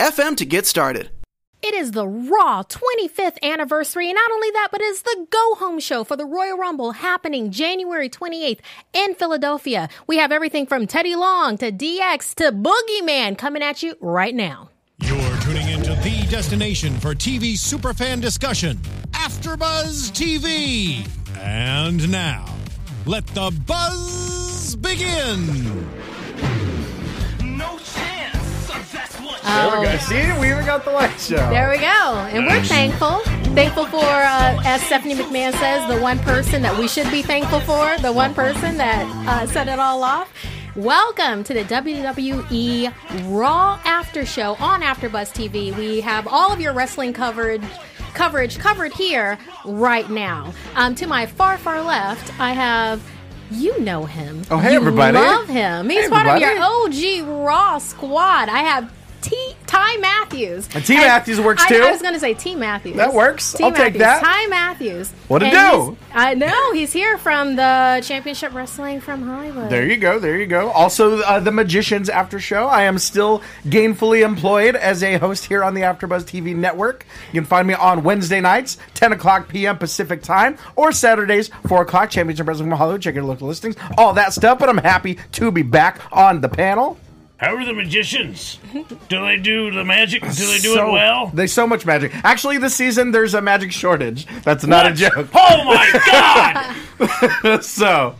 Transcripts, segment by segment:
anchor.fm to get started. It is the Raw 25th anniversary, and not only that, but it's the go home show for the Royal Rumble happening January 28th in Philadelphia. We have everything from Teddy Long to DX to Boogeyman coming at you right now. You're tuning into the destination for TV superfan discussion, AfterBuzz TV. And now, let the buzz begin. No chance. That's what. There we go. See, we even got the light show. There we go. And we're thankful. Thankful for, uh, as Stephanie McMahon says, the one person that we should be thankful for, the one person that uh, set it all off. Welcome to the WWE Raw After Show on AfterBuzz TV. We have all of your wrestling coverage coverage covered here right now. Um, to my far, far left, I have. You know him. Oh, hey, you everybody. Love him. He's Hey, part of your everybody. OG Raw squad. I have T. Ty Matthews. And T. Matthews works too? I was going to say T. Matthews. That works. T. I'll take Matthews. that. Ty Matthews. What to do? I know he's here from the Championship Wrestling from Hollywood. There you go. There you go. Also, uh, the Magicians After Show. I am still gainfully employed as a host here on the AfterBuzz TV network. You can find me on Wednesday nights, 10 o'clock p.m. Pacific time, or Saturdays, 4 o'clock. Championship Wrestling from Hollywood. Check your local listings. All that stuff. But I'm happy to be back on the panel. How are the magicians? Do they do the magic? Do they do So- it well? They so much magic. Actually, this season there's a magic shortage. That's not a joke. Oh my god! so,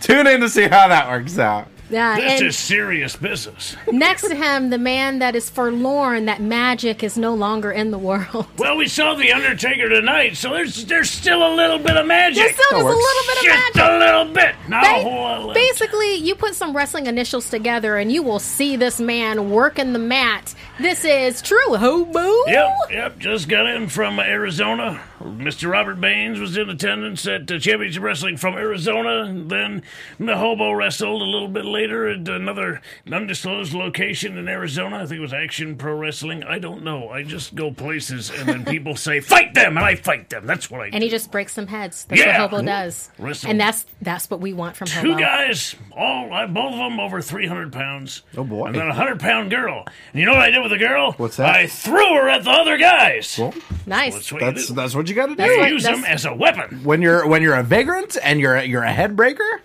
tune in to see how that works out. Yeah, This is serious business. next to him, the man that is forlorn that magic is no longer in the world. Well, we saw the Undertaker tonight, so there's there's still a little bit of magic. There's still just a little bit of magic. Just a little bit, not a Ba- whole lot. Basically, you put some wrestling initials together and you will see this man working the mat. This is true hobo. Yep, yep. Just got in from Arizona. Mr. Robert Baines was in attendance at uh, Championship Wrestling from Arizona. Then the hobo wrestled a little bit later at another undisclosed location in Arizona. I think it was Action Pro Wrestling. I don't know. I just go places and then people say, "Fight them," and I fight them. That's what I And do. he just breaks some heads. That's Yeah. what hobo does. Wrestle. And that's that's what we want from Two hobo. guys, all both of them over 300 pounds. Oh, boy. And then a 100 pound girl. And you know what I did with the girl? What's that? I threw her at the other guys. Nice. That's what That's you do. that's what you got to do. That's You what- use them as a weapon. when you're when you're a vagrant and you're a, you're a head breaker,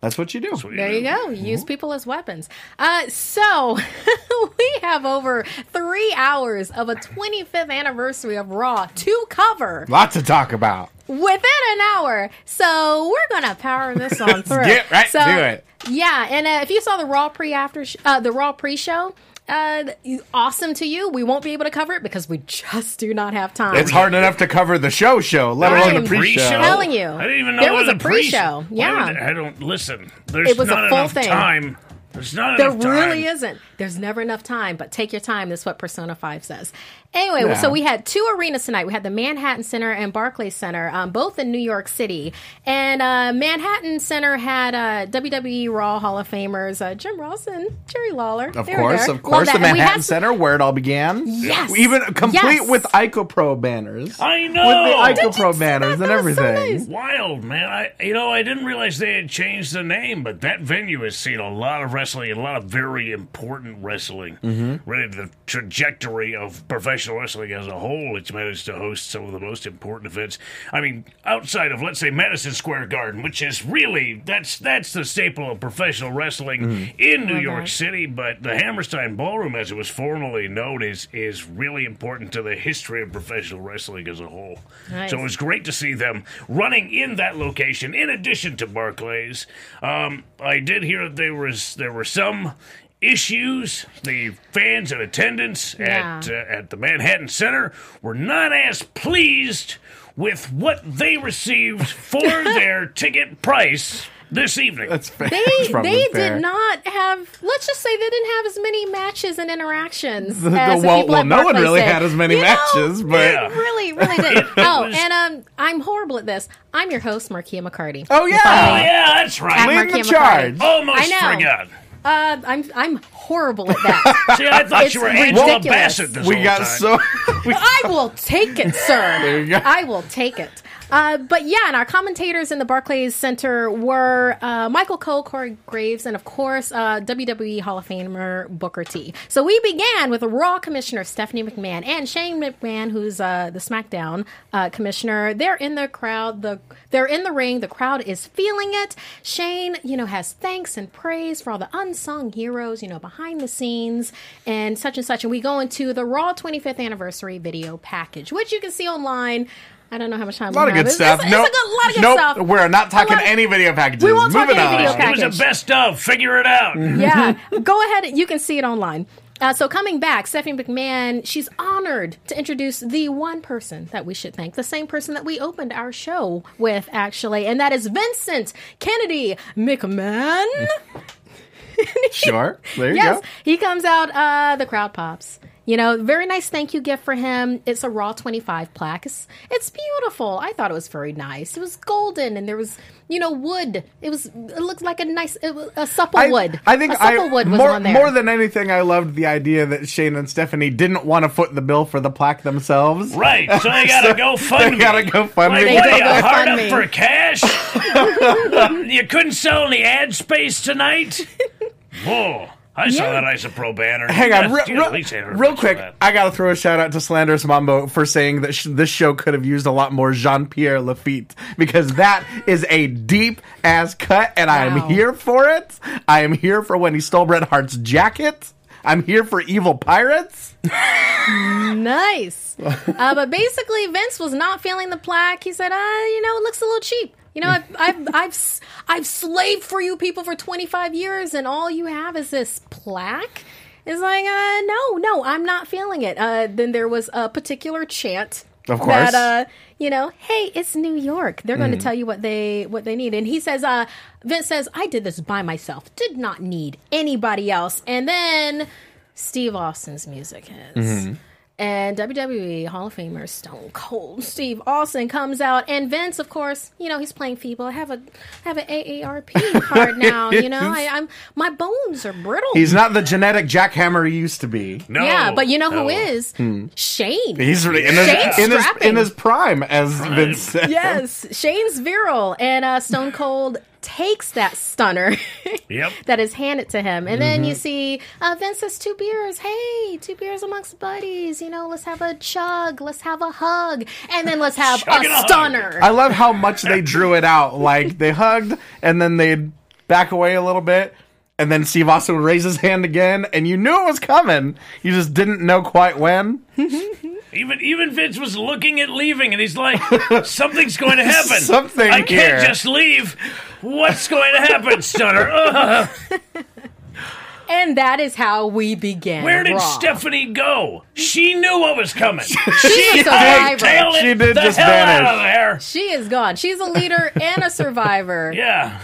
that's what you do. There you go. Use people as weapons. Uh, so we have over three hours of a 25th anniversary of Raw to cover Lots to talk about. within an hour. So we're gonna power this on through. get right so, to it. Yeah, and uh, if you saw the Raw pre after sh- uh, the Raw pre show. Uh, awesome to you. We won't be able to cover it because we just do not have time. It's hard enough to cover the show show, let I alone am the pre-show. telling you. I didn't even know There was a the pre- pre-show. Yeah. would- I don't listen. There's It was a not full enough thing. time. There's not There enough time. really isn't. There's never enough time, but take your time. That's what Persona 5 says. Anyway, Yeah. so we had two arenas tonight. We had the Manhattan Center and Barclays Center, um, both in New York City. And uh, Manhattan Center had uh, WWE Raw Hall of Famers uh, Jim Ross and Jerry Lawler. Of They course, of course, the that. And we had Manhattan some- Center, where it all began. Yes. even complete Yes. with IcoPro banners. I know with know. the IcoPro banners and That was so everything. nice. Wild man, I you know I didn't realize they had changed the name, but that venue has seen a lot of wrestling and a lot of very important wrestling. Mm-hmm. The trajectory of professional wrestling as a whole, it's managed to host some of the most important events. I mean, outside of let's say Madison Square Garden, which is really that's that's the staple of professional wrestling in New York that. City. But the Hammerstein Ballroom, as it was formerly known, is is really important to the history of professional wrestling as a whole. Nice. So it was great to see them running in that location in addition to Barclays. Um, I did hear that there was there were some issues. The fans in attendance at uh, at the Manhattan Center were not as pleased with what they received for their ticket price this evening. That's fair. They That's they fair. did not have. Let's just say they didn't have as many matches and interactions. The- the- as the well- people well, at no one really did. had as many You know, matches, but- Yeah. really, really did. oh, was- and um, I'm horrible at this. I'm your host, Markeia McCarty. Oh oh, yeah, yeah, that's right. lead the Markeia charge. McCarty. Almost I know. forgot. Uh, I'm I'm horrible at that. See, I thought It's you were Angela ridiculous. Bassett this we whole got time. so. we- I will take it, sir. There you go. I will take it. Uh, but yeah, and our commentators in the Barclays Center were uh, Michael Cole, Corey Graves, and of course uh, WWE Hall of Famer Booker T. So we began with Raw Commissioner Stephanie McMahon and Shane McMahon, who's uh, the SmackDown uh, Commissioner. They're in the crowd. The they're in the ring. The crowd is feeling it. Shane, you know, has thanks and praise for all the unsung heroes, you know, behind the scenes and such and such. And we go into the Raw 25th anniversary video package, which you can see online. I don't know how much time A lot we of have. good It's- stuff. It's, nope. it's a good, lot of good nope. stuff. We're not talking A lot- any video packages. We won't talk Moving any on. video It was package. a best of. Figure it out. yeah, go ahead. You can see it online. Uh, so coming back, Stephanie McMahon, she's honored to introduce the one person that we should thank, the same person that we opened our show with, actually, and that is Vincent Kennedy McMahon. Sure. There you yes, go. he comes out. Uh, the crowd pops. You know, very nice thank you gift for him. It's a Raw 25 plaque. It's, it's beautiful. I thought it was very nice. It was golden and there was, you know, wood. It was, it looked like a nice, it was a supple I, wood. I think a supple I, wood was more, on there. more than anything, I loved the idea that Shane and Stephanie didn't want to foot the bill for the plaque themselves. Right, so they gotta go fund They gotta go fund like, me. What, They are you go hard fund up me. for cash? you couldn't sell any ad space tonight? Whoa. I saw Yeah. that Isopro banner. Hang on, You real, guys- you at least had real, real quick. I gotta throw a shout out to Slanderous Mambo for saying that sh- this show could have used a lot more Jean Pierre Lafitte because that is a deep ass cut, and I am here for it. I am here for when he stole Bret Hart's jacket. I'm here for evil pirates. Nice. uh, but basically, Vince was not feeling the plaque. He said, uh, you know, it looks a little cheap. You know, I've, I've, I've, I've slaved for you people for 25 years, and all you have is this plaque. It's like, uh, no, no, I'm not feeling it. Uh, then there was a particular chant. Of course. That, uh, you know, hey, it's New York. They're going to tell you what they what they need. And he says, uh, Vince says, I did this by myself. Did not need anybody else. And then Steve Austin's music hits. And WWE Hall of Famer Stone Cold Steve Austin comes out, and Vince, of course, you know he's playing feeble. I have a I have an AARP card now. You know, I, I'm my bones are brittle. He's not the genetic jackhammer he used to be. No. yeah, but you know no. who is Shane? He's really in his, in his in his prime, as Vince said. yes, Shane's virile, and uh, Stone Cold takes that stunner Yep. that is handed to him, and then Mm-hmm. you see uh, Vince says two beers. Hey, two beers amongst buddies. You know, let's have a chug, let's have a hug, and then let's have Chug a a hug. stunner. I love how much they drew it out. Like they hugged and then they'd back away a little bit. And then Steve Austin would raise his hand again, and you knew it was coming. You just didn't know quite when. Even even Vince was looking at leaving, and he's like, "Something's going to happen. Something I can't here." just leave. What's going to happen, Stunner? Ugh. And that is how we began. Where did Raw. Stephanie go? She knew what was coming. She's a survivor. She did the just hell vanish. out of there. She is gone. She's a leader and a survivor. Yeah.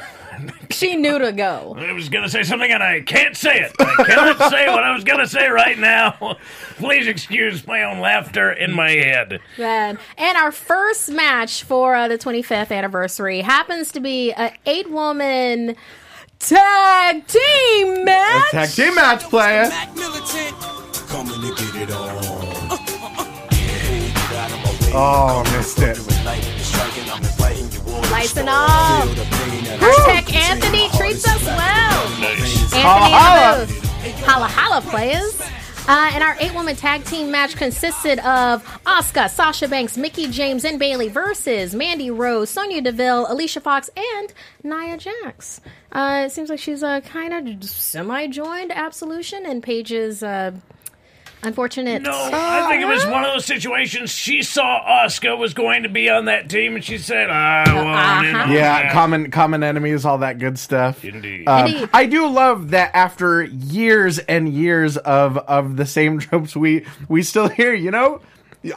She knew to go. I was going to say something and I can't say it. I cannot say what I was going to say right now. Please excuse my own laughter in my head. Man. And our first match for uh, the 25th anniversary happens to be a eight woman tag team match. Tag team match player. Coming to get it on. Oh, missed it. Lights and all. Our tech Anthony treats us well. Anthony Holla, the Booth. Holla holla players. Uh, and our eight woman tag team match consisted of Asuka, Sasha Banks, Mickie James, and Bayley versus Mandy Rose, Sonya Deville, Alicia Fox, and Nia Jax. Uh, it seems like she's uh, kind of semi joined Absolution and Paige's uh, unfortunate. No, I think it was one of those situations. She saw Asuka was going to be on that team, and she said, "I want in Uh-huh. on Yeah, that." common common enemies, all that good stuff. Indeed. Um, Indeed. I do love that after years and years of of the same tropes, we we still hear. You know,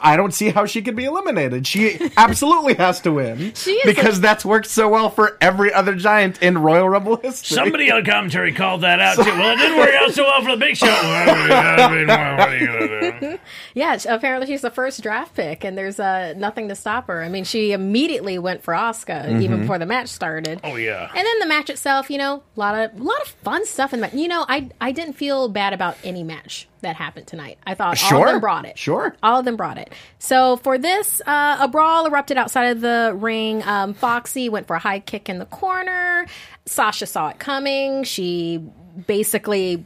I don't see how she could be eliminated. She absolutely has to win. She is because a- that's worked so well for every other giant in Royal Rumble history. Somebody on commentary called that out too. Well, it didn't work out so well for the Big Show. I mean, what are you gonna do? Yeah, apparently she's the first draft pick, and there's uh, nothing to stop her. I mean, she immediately went for Asuka Mm-hmm. even before the match started. Oh yeah. And then the match itself, you know, a lot of a lot of fun stuff in the match. You know, I I didn't feel bad about any match that happened tonight. I thought all of them brought it. Sure. all of them brought it. So for this, uh, a brawl erupted outside of the ring. Um, Foxy went for a high kick in the corner. Sasha saw it coming. She basically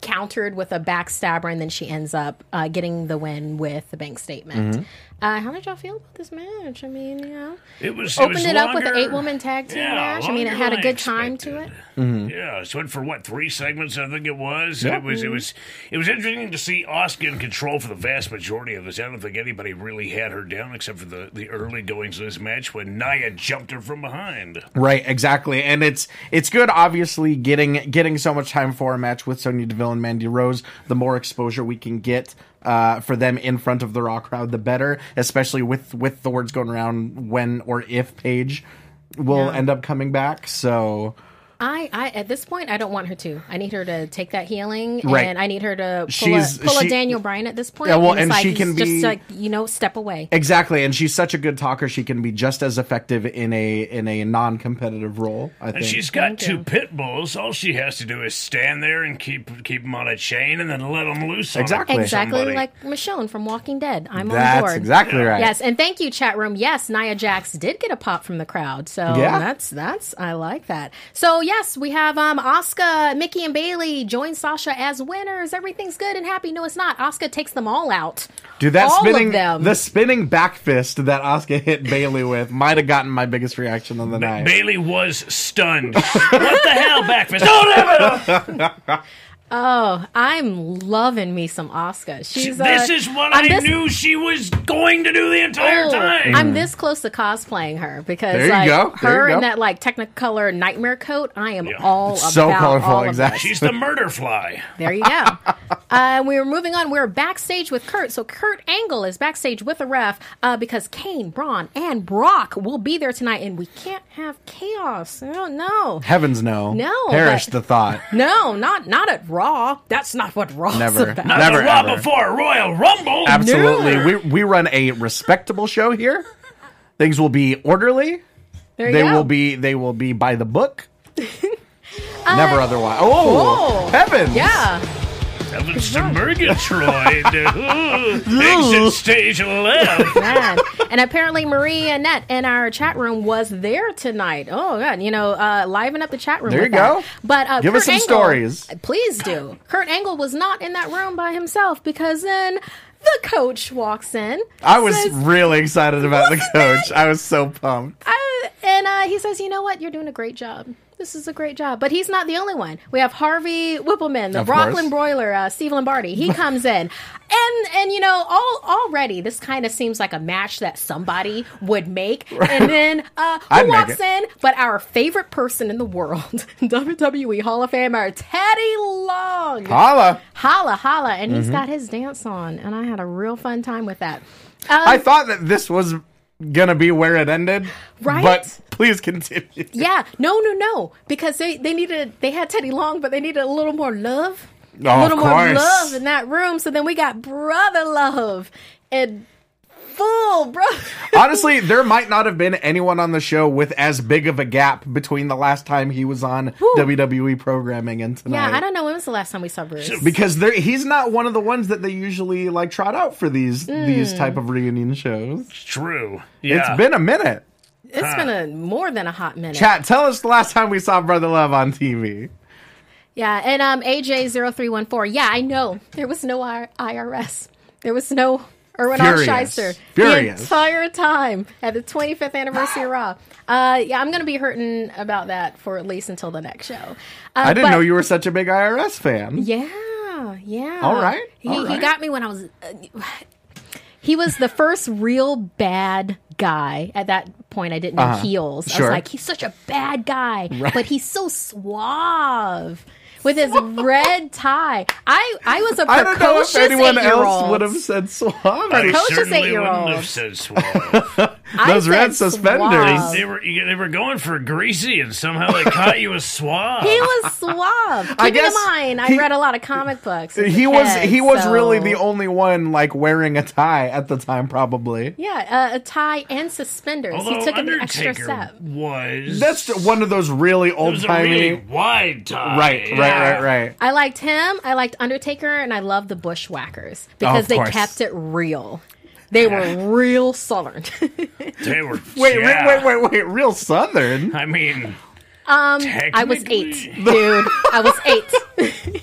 countered with a backstabber, and then she ends up uh, getting the win with the bank statement. Mm-hmm. Uh, how did y'all feel about this match? I mean, you know, It was it opened was it up with an eight-woman tag team Yeah, match. I mean, it had a than I good time to it. Mm-hmm. Yeah, so it went for what three segments? I think it was. And It was. It was. It was interesting to see Asuka in control for the vast majority of this. I don't think anybody really had her down except for the the early goings of this match when Nia jumped her from behind. Right, exactly, and it's it's good. Obviously, getting getting so much time for a match with Sonya Deville and Mandy Rose, the more exposure we can get uh, for them in front of the Raw crowd, the better. Especially with with the words going around when or if Paige will Yeah. end up coming back. So I, I at this point I don't want her to. I need her to take that healing, Right. and I need her to pull, She's- a, pull she- a Daniel Bryan at this point. Yeah, well, it's and like, she can just be- like you know step away. exactly, and she's such a good talker. She can be just as effective in a in a non competitive role. I And think. she's got Thank two you. pit bulls. All she has to do is stand there and keep keep them on a chain, and then let them loose. on Exactly. Exactly somebody. like Michonne from Walking Dead. I'm on That's board. exactly right. Yes, and thank you, chat room. Yes, Nia Jax did get a pop from the crowd, so Yeah. that's that's I like that. So yes, we have um Asuka, Mickie, and Bayley join Sasha as winners. Everything's good and happy. No, it's not. Asuka takes them all out. Dude, that all spinning of them. the spinning back fist that Asuka hit Bayley with might have gotten my biggest reaction of the Ba- night. Bayley was stunned. what the hell, backfist? Don't have it! Oh, I'm loving me some Asuka. She's This uh, is what I'm I this- knew she was going to do the entire Oh, time. I'm this close to cosplaying her because There you like go. There her you in that like Technicolor nightmare coat, I am Yeah. all So about colorful, all of exactly. this. She's the murder fly. There you go. uh, we were moving on. We are backstage with Kurt. So Kurt Angle is backstage with a ref uh, because Kane, Braun, and Brock will be there tonight, and we can't have chaos. Oh no, Heavens no. No, Perish but- the thought. no, not not at Raw. That's not what Raw's Never. about. Not Never, Raw ever. before Royal Rumble. Absolutely. We we run a respectable show here. Things will be orderly. There you They go. will be they will be by the book. Never uh, otherwise. Oh, oh. heavens! Yeah. Heavens to Murgatroyd. Ooh, Exit stage left. Man. and apparently Marie Annette in our chat room was there tonight. Oh god, you know, uh, liven up the chat room. There with you go. But uh, Give Kurt us some Angle- stories. Please do. Kurt Angle was not in that room by himself because then the coach walks in. I was says- really excited about the coach. it? I was so pumped. I, and uh, he says, "You know what? You're doing a great job. This is a great job." But he's not the only one. We have Harvey Wippleman, the Of Brooklyn course. Brawler, uh, Steve Lombardi. He comes in, and and you know, all already this kind of seems like a match that somebody would make. And then uh, who walks in? But our favorite person in the world, WWE Hall of Famer Teddy Long. Holla. Holla, holla, and Mm-hmm. he's got his dance on, and I had a real fun time with that. Um, I thought that this was gonna be where it ended. Right? But please continue. Yeah, no, no, no, because they they needed they had Teddy Long, but they needed a little more love, Oh, a little more love in that room. So then we got brother love and full brother. Honestly, there might not have been anyone on the show with as big of a gap between the last time he was on WWE programming and tonight. yeah, I don't know when was the last time we saw Bruce. because there, he's not one of the ones that they usually like trot out for these these Hmm. type of reunion shows. True. Yeah. It's been a minute. It's been a more than a hot minute. Chat, tell us the last time we saw Brother Love on TV. Yeah, and um AJ0314. Yeah, I know. There was no IRS. There was no Irwin R. Schyster Furious. the entire time at the 25th anniversary of Raw. Uh, yeah, I'm going to be hurting about that for at least until the next show. Uh, I didn't but- know you were such a big IRS fan. Yeah, yeah. All right, He, all he right. got me when I was. Uh, he was the first real bad guy. At that point, I didn't know Uh-huh. heels. I was like, he's such a bad guy, but he's so suave. With his red tie. I I was a I don't know if precocious anyone else would have said suave. I Precocious wouldn't eight-year-old. have said suave. Those said red suspenders. suave. they were they were going for greasy, and somehow they caught you with suave. He was suave. Keeping I guess in mind, I he- read a lot of comic books. as a He was kid, he was so- really the only one like wearing a tie at the time, probably. yeah, uh, a tie and suspenders. Although he took an extra step. was That's one of those really old timey really wide tie. right, right, Yeah. Right, right. I liked him. I liked Undertaker, and I loved the Bushwhackers because of they course. kept it real. They were real southern. They were Wait, yeah. wait, wait, wait, wait! Real southern. I mean, Um, I was eight, dude. I was eight.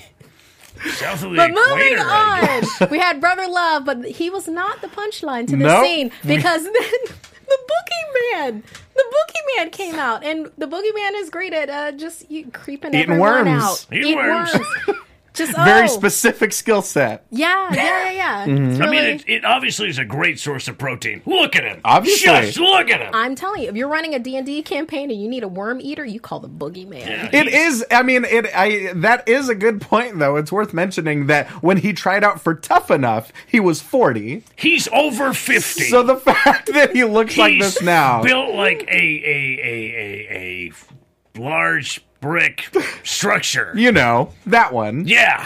south of the But moving equator. I on, we had Brother Love, but he was not the punchline to the Nope. scene because then the Boogeyman, the Boogeyman came out, and the Boogeyman is great at uh, just you, creeping Eating everyone worms. out, Eating Eat worms. Just Very oh, specific skill set. Yeah, yeah, yeah, yeah. Mm-hmm. It's I mean, it, it obviously is a great source of protein. Look at him. Obviously. Just look at him. I'm telling you, if you're running a D&D campaign and you need a worm eater, you call the Boogeyman. It is. I mean, it. I that is a good point, though. It's worth mentioning that when he tried out for Tough Enough, he was forty. He's over 50. So the fact that he looks like this now, built like a, a, a, a, a large brick structure. you know that one. Yeah.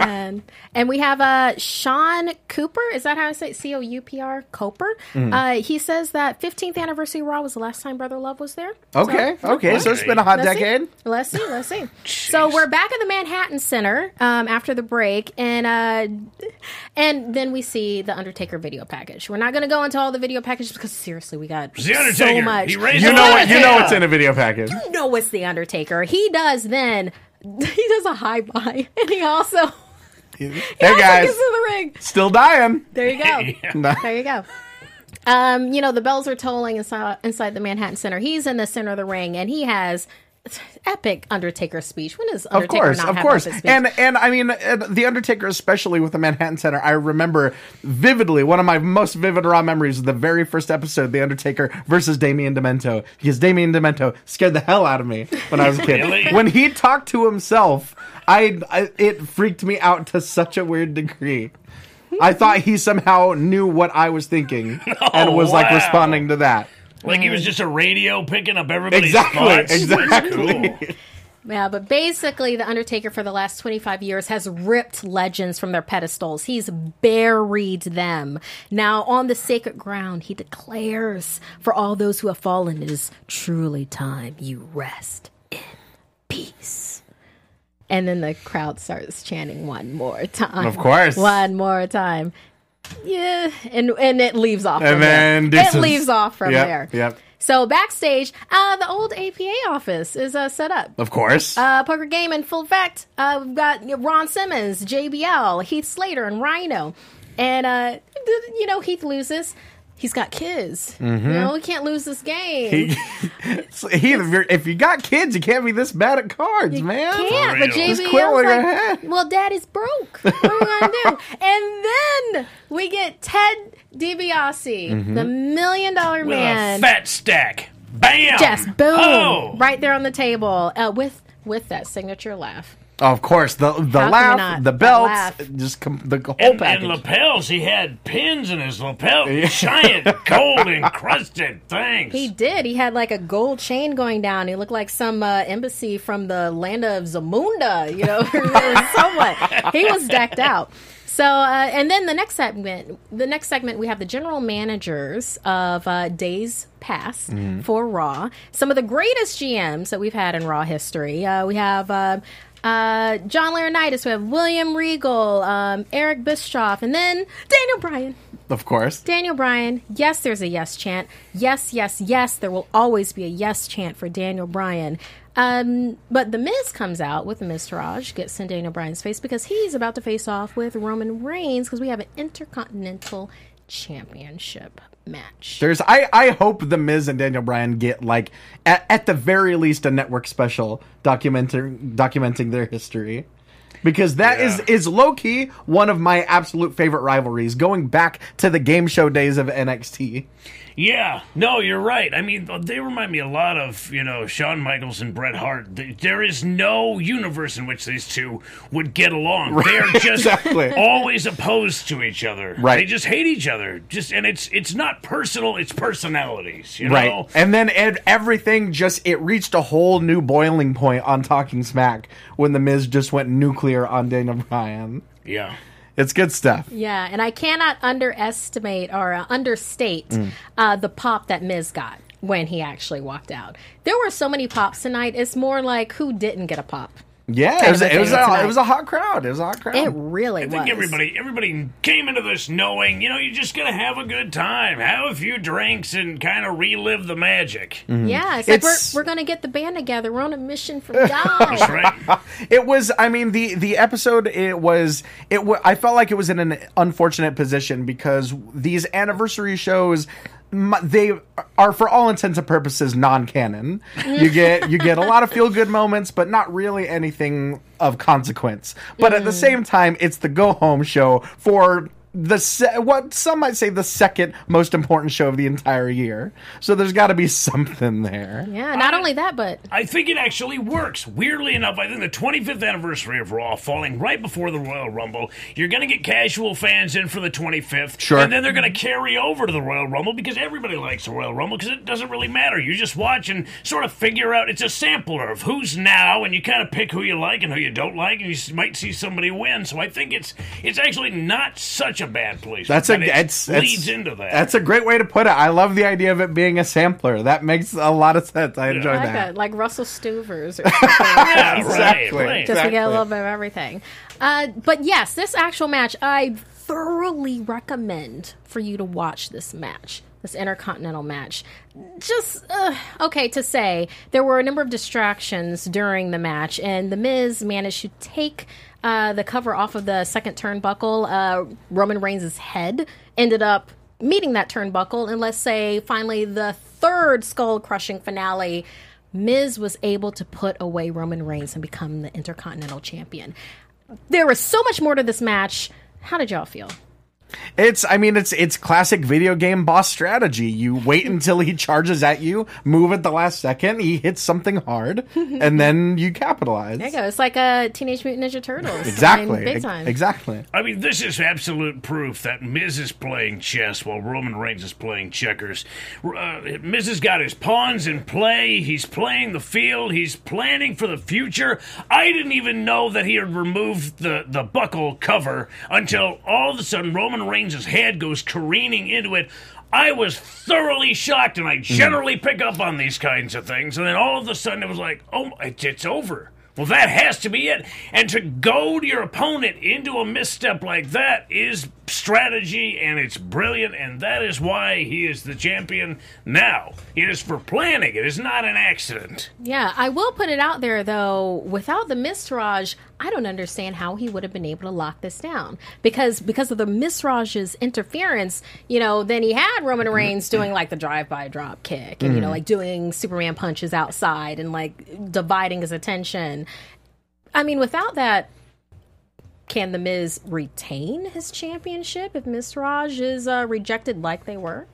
and and we have uh Sean Cooper. Is that how I say it? C O U P R Cooper? Mm-hmm. Uh, he says that 15th anniversary Raw was the last time Brother Love was there. Okay, So, okay. So it's been a hot Let's decade. See. Let's see. Let's see. So we're back at the Manhattan Center um, after the break, and uh, and then we see the Undertaker video package. We're not going to go into all the video packages because seriously, we got The Undertaker. so much. You know what? You know what's in a video package. You know it's the Undertaker. He does then. He does a high buy, and he also he Hey also guys, gets the ring. still dying. There you go. Nah. There you go. Um, you know, the bells are tolling inside, inside the Manhattan Center. He's in the center of the ring, and he has epic Undertaker speech. When is does Of course, not of course, and and I mean uh, the Undertaker, especially with the Manhattan Center. I remember vividly one of my most vivid raw memories of the very first episode, the Undertaker versus Damien Demento, because Damien Demento scared the hell out of me when I was a kid. Really? When he talked to himself, I, I it freaked me out to such a weird degree. I thought he somehow knew what I was thinking and was like responding to that. Like he was just a radio picking up everybody's Exactly, thoughts. exactly. That's cool. yeah, but basically, the Undertaker for the last twenty five years has ripped legends from their pedestals. He's buried them. Now, on the sacred ground, he declares, "For all those who have fallen, it is truly time you rest in peace." And then the crowd starts chanting one more time. Of course. One more time. Yeah. And and it leaves off And from then there. It leaves off from Yep, there. yep. So backstage, uh, the old APA office is uh, set up. Of course. Uh, poker game in full effect. Uh, we've got Ron Simmons, JBL, Heath Slater, and Rhino. And, uh, you know, Heath loses. He's got kids. You know, he can't lose this game. So he, if, you're, if you got kids, you can't be this bad at cards, man. can't, but For real. JBL's like, ahead. well, daddy's broke. What are we going to do? and then we get Ted DiBiase, Mm-hmm. the million dollar With man. a fat stack. Bam! Just boom, Oh! right there on the table uh, with with that signature laugh. Of course, the the How laugh, not? the That belts, laugh. just com- the whole And, and package. lapels, he had pins in his lapel. Giant gold encrusted things. He did. He had like a gold chain going down. He looked like some uh, embassy from the land of Zamunda, you know, or somewhat. He was decked out. So, uh, and then the next segment, the next segment, we have the general managers of uh, Days Past for Raw. Some of the greatest GMs that we've had in Raw history. Uh, we have. Uh, uh, John Laurinaitis, we have William Regal, um, Eric Bischoff, and then Daniel Bryan. of course. Daniel Bryan, yes, there's a yes chant. Yes, yes, yes, there will always be a yes chant for Daniel Bryan. Um, but The Miz comes out with the Miztourage, gets in Daniel Bryan's face because he's about to face off with Roman Reigns because we have an Intercontinental Championship match. There's, I, I hope the Miz and Daniel Bryan get like at, at the very least a network special documenting documenting their history. because that is Yeah. is low key one of my absolute favorite rivalries, going back to the game show days of NXT. Yeah, no, you're right. I mean, they remind me a lot of, you know, Shawn Michaels and Bret Hart. There is no universe in which these two would get along. They're just exactly. always opposed to each other. Right. They just hate each other. Just and it's it's not personal, it's personalities, you know? Right. And then everything just it reached a whole new boiling point on Talking Smack when the Miz just went nuclear on Daniel Bryan. Yeah. It's good stuff. Yeah, and I cannot underestimate or uh, understate Mm. uh, the pop that Miz got when he actually walked out. There were so many pops tonight. It's more like who didn't get a pop. Yeah, it was, a it was a, it was a hot crowd. It was a hot crowd. It really was. I was. think everybody everybody came into this knowing, you know, you're just gonna have a good time, have a few drinks, and kind of relive the magic. Mm-hmm. Yeah, it's, It's- like we're, we're going to get the band together. We're on a mission from That's right. It was. I mean, the the episode. It was. It. W- I felt like it was in an unfortunate position because these anniversary shows. They are, for all intents and purposes, non-canon. You get you get a lot of feel-good moments, but not really anything of consequence. But at the mm. same time, it's the go-home show for the se- what some might say the second most important show of the entire year. So there's got to be something there. Yeah, not only that, but I think it actually works. Weirdly enough, I think the 25th anniversary of Raw falling right before the Royal Rumble, you're going to get casual fans in for the 25th. Sure. And then they're going to carry over to the Royal Rumble because everybody likes the Royal Rumble because it doesn't really matter. You just watch and sort of figure out it's a sampler of who's now and you kind of pick who you like and who you don't like and you might see somebody win. So I think it's it's actually not such a bad place. That's a it it's, leads it's- into that. That's a great way to put it. I love the idea of it being a sampler. That makes a lot of sense. I enjoy I like that. that, like Russell Stover's. Or something. yeah, Exactly. right, right. just to get a little bit of everything. Uh, but yes, this actual match, I thoroughly recommend for you to watch this match, this Intercontinental match. Just, uh, okay, to say, there were a number of distractions during the match, and The Miz managed to take. Uh, the cover off of the second turnbuckle, uh, Roman Reigns' head ended up meeting that turnbuckle, and let's say finally the third skull crushing finale, Miz was able to put away Roman Reigns and become the Intercontinental Champion. There was so much more to this match. How did y'all feel? It's I mean it's it's classic video game boss strategy. You wait until he charges at you, move at the last second, he hits something hard, and then you capitalize. There you go. It's like a Teenage Mutant Ninja Turtles. Exactly. I mean, big Ex- time. Exactly. I mean, this is absolute proof that Miz is playing chess while Roman Reigns is playing checkers. Uh, Miz has got his pawns in play. He's playing the field. He's planning for the future. I didn't even know that he had removed the, the buckle cover until all of a sudden Roman Reigns' head goes careening into it. I was thoroughly shocked, and I mm-hmm. generally pick up on these kinds of things. And then all of a sudden, it was like, oh, it- it's over. Well, that has to be it. And to goad your opponent into a misstep like that is strategy and it's brilliant. And that is why he is the champion now. It is for planning, it is not an accident. Yeah, I will put it out there though. Without the Miztourage, I don't understand how he would have been able to lock this down because because of the Miztourage's interference. You know, then he had Roman mm-hmm. Reigns doing like the drive-by drop kick and you know mm. like doing Superman punches outside and like dividing his attention. I mean, without that. Can the Miz retain his championship if Miztourage is uh, rejected like they were?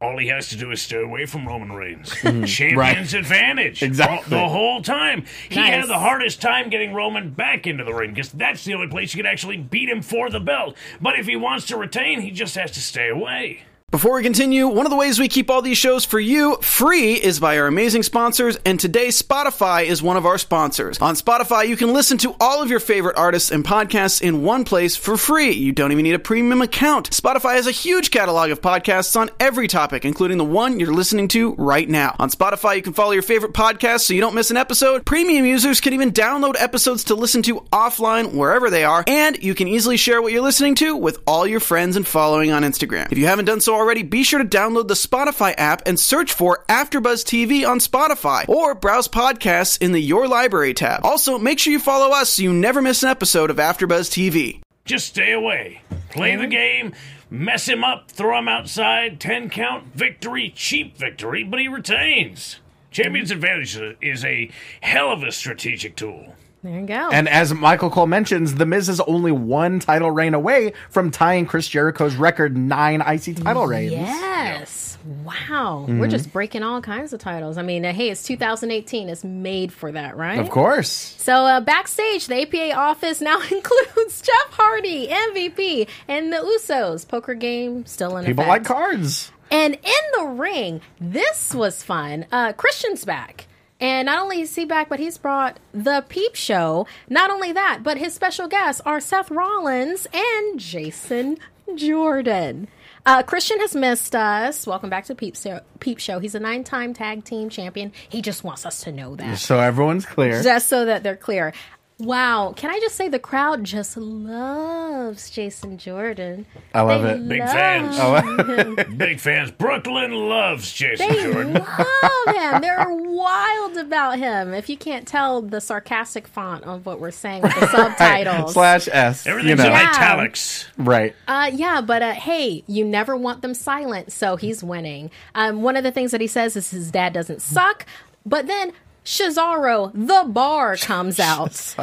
All he has to do is stay away from Roman Reigns. Champion's advantage. Exactly. The, the whole time. He Nice. had the hardest time getting Roman back into the ring because that's the only place you could actually beat him for the belt. But if he wants to retain, he just has to stay away. Before we continue, one of the ways we keep all these shows for you free is by our amazing sponsors, and today Spotify is one of our sponsors. On Spotify, you can listen to all of your favorite artists and podcasts in one place for free. You don't even need a premium account. Spotify has a huge catalog of podcasts on every topic, including the one you're listening to right now. On Spotify, you can follow your favorite podcasts so you don't miss an episode. Premium users can even download episodes to listen to offline wherever they are, and you can easily share what you're listening to with all your friends and following on Instagram. If you haven't done so be sure to download the Spotify app and search for AfterBuzz TV on Spotify or browse podcasts in the Your Library tab. Also, make sure you follow us so you never miss an episode of AfterBuzz TV. Just stay away. Play the game, mess him up, throw him outside, 10 count, victory, cheap victory, but he retains. Champion's advantage is a hell of a strategic tool. There you go. And as Michael Cole mentions, The Miz is only one title reign away from tying Chris Jericho's record nine IC title reigns. Yes. Wow. Mm-hmm. We're just breaking all kinds of titles. I mean, uh, hey, it's 2018. It's made for that, right? Of course. So uh, backstage, the APA office now includes Jeff Hardy, MVP, and the Usos. Poker game still in People effect. like cards. And in the ring, this was fun. Uh, Christian's back. And not only is he back, but he's brought the Peep Show. Not only that, but his special guests are Seth Rollins and Jason Jordan. Uh, Christian has missed us. Welcome back to Peep Show. Peep Show. He's a nine-time tag team champion. He just wants us to know that, So everyone's clear. just so that they're clear. Wow, can I just say the crowd just loves Jason Jordan. I love They it. Big love fans. Big fans. Brooklyn loves Jason They Jordan. love him. They're wild about him. If you can't tell the sarcastic font of what we're saying with the subtitles. Slash S. Everything's you know. in Yeah. italics. Right. Uh, yeah, but uh, hey, you never want them silent, so he's winning. Um, one of the things that he says is his dad doesn't suck, but then Cesaro, the bar, comes out,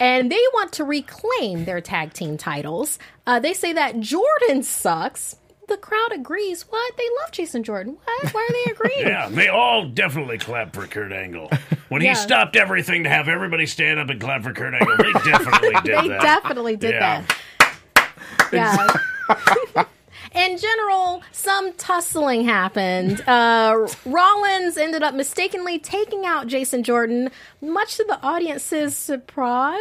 and they want to reclaim their tag team titles. Uh, they say that Jordan sucks. The crowd agrees. What? They love Jason Jordan. What? Why are they agreeing? Yeah, they all definitely clapped for Kurt Angle. When Yeah. he stopped everything to have everybody stand up and clap for Kurt Angle, they definitely did they that. They definitely did Yeah. that. Yeah. In general, some tussling happened. Uh, Rollins ended up mistakenly taking out Jason Jordan, much to the audience's surprise.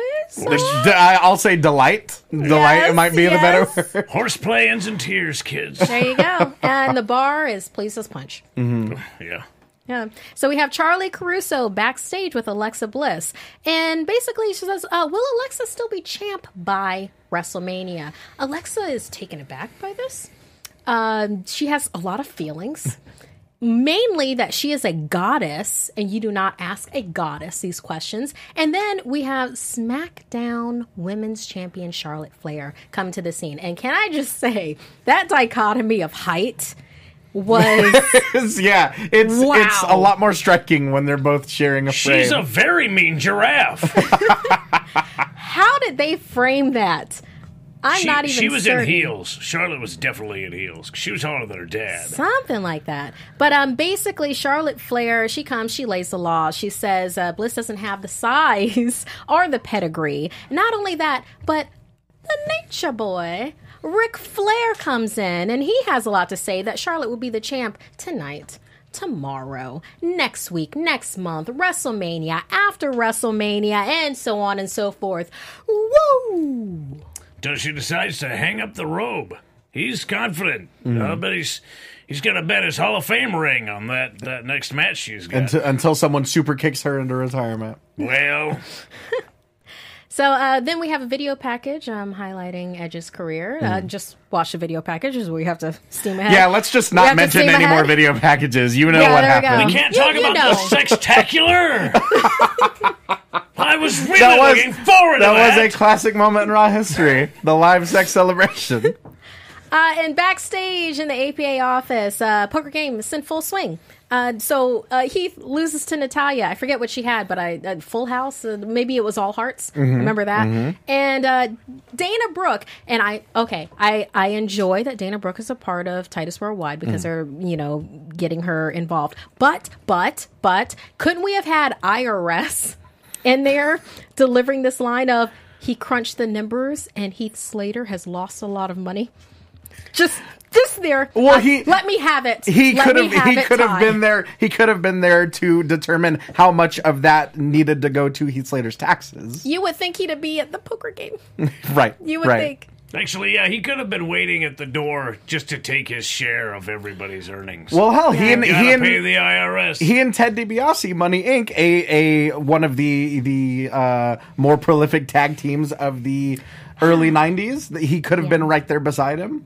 I- I'll say delight. Delight Yes, might be yes. the better word. Horseplay ends in tears, kids. There you go. And the bar is pleased as punch. Yeah. Yeah. So we have Charly Caruso backstage with Alexa Bliss. And basically, she says, uh, Will Alexa still be champ by WrestleMania? Alexa is taken aback by this. Um, she has a lot of feelings. Mainly that she is a goddess, and you do not ask a goddess these questions. And then we have SmackDown Women's Champion Charlotte Flair come to the scene. And can I just say, that dichotomy of height was yeah, it's Wow. it's a lot more striking when they're both sharing a frame. She's a very mean giraffe. How did they frame that? I'm she, not even she was certain. in heels. Charlotte was definitely in heels. She was taller than her dad. Something like that. But um, basically, Charlotte Flair, she comes, she lays the law. She says uh, Bliss doesn't have the size or the pedigree. Not only that, but the nature boy, Ric Flair, comes in, and he has a lot to say that Charlotte will be the champ tonight. Tomorrow, next week, next month, WrestleMania, after WrestleMania, and so on and so forth. Woo! Until she decides to hang up the robe. He's confident. Mm-hmm. I bet he's he's gonna bet his Hall of Fame ring on that, that next match she's got. until, until someone super kicks her into retirement. well, So uh, then we have a video package um, highlighting Edge's career. Uh, just watch the video packages. we have to steam ahead. Yeah, let's just not mention steam any more video packages. You know Yeah, what there we happened. we can't You- talk you about know. the sextacular. I was really That was- looking forward That to was that. a classic moment in Raw history. The live sex celebration. Uh, and backstage in the APA office, uh, poker game is in full swing. Uh, so uh, Heath loses to Natalya. I forget what she had, but I uh, Full House. Uh, maybe it was All Hearts. Remember that? And uh, Dana Brooke and I. Okay, I I enjoy that Dana Brooke is a part of Titus Worldwide because they're you know getting her involved. But but but couldn't we have had IRS in there delivering this line of he crunched the numbers and Heath Slater has lost a lot of money? Just just there. Well, Uh, he- let me have it. He could have he could have been there. He could have been there to determine how much of that needed to go to Heath Slater's taxes. You would think he'd be at the poker game. Right. You would right. think. Actually, yeah, he could have been waiting at the door just to take his share of everybody's earnings. Well, hell, he and gotta he and pay the IRS. he and Ted DiBiase, Money Inc., a a one of the the uh, more prolific tag teams of the early '90s. He could have been right there beside him.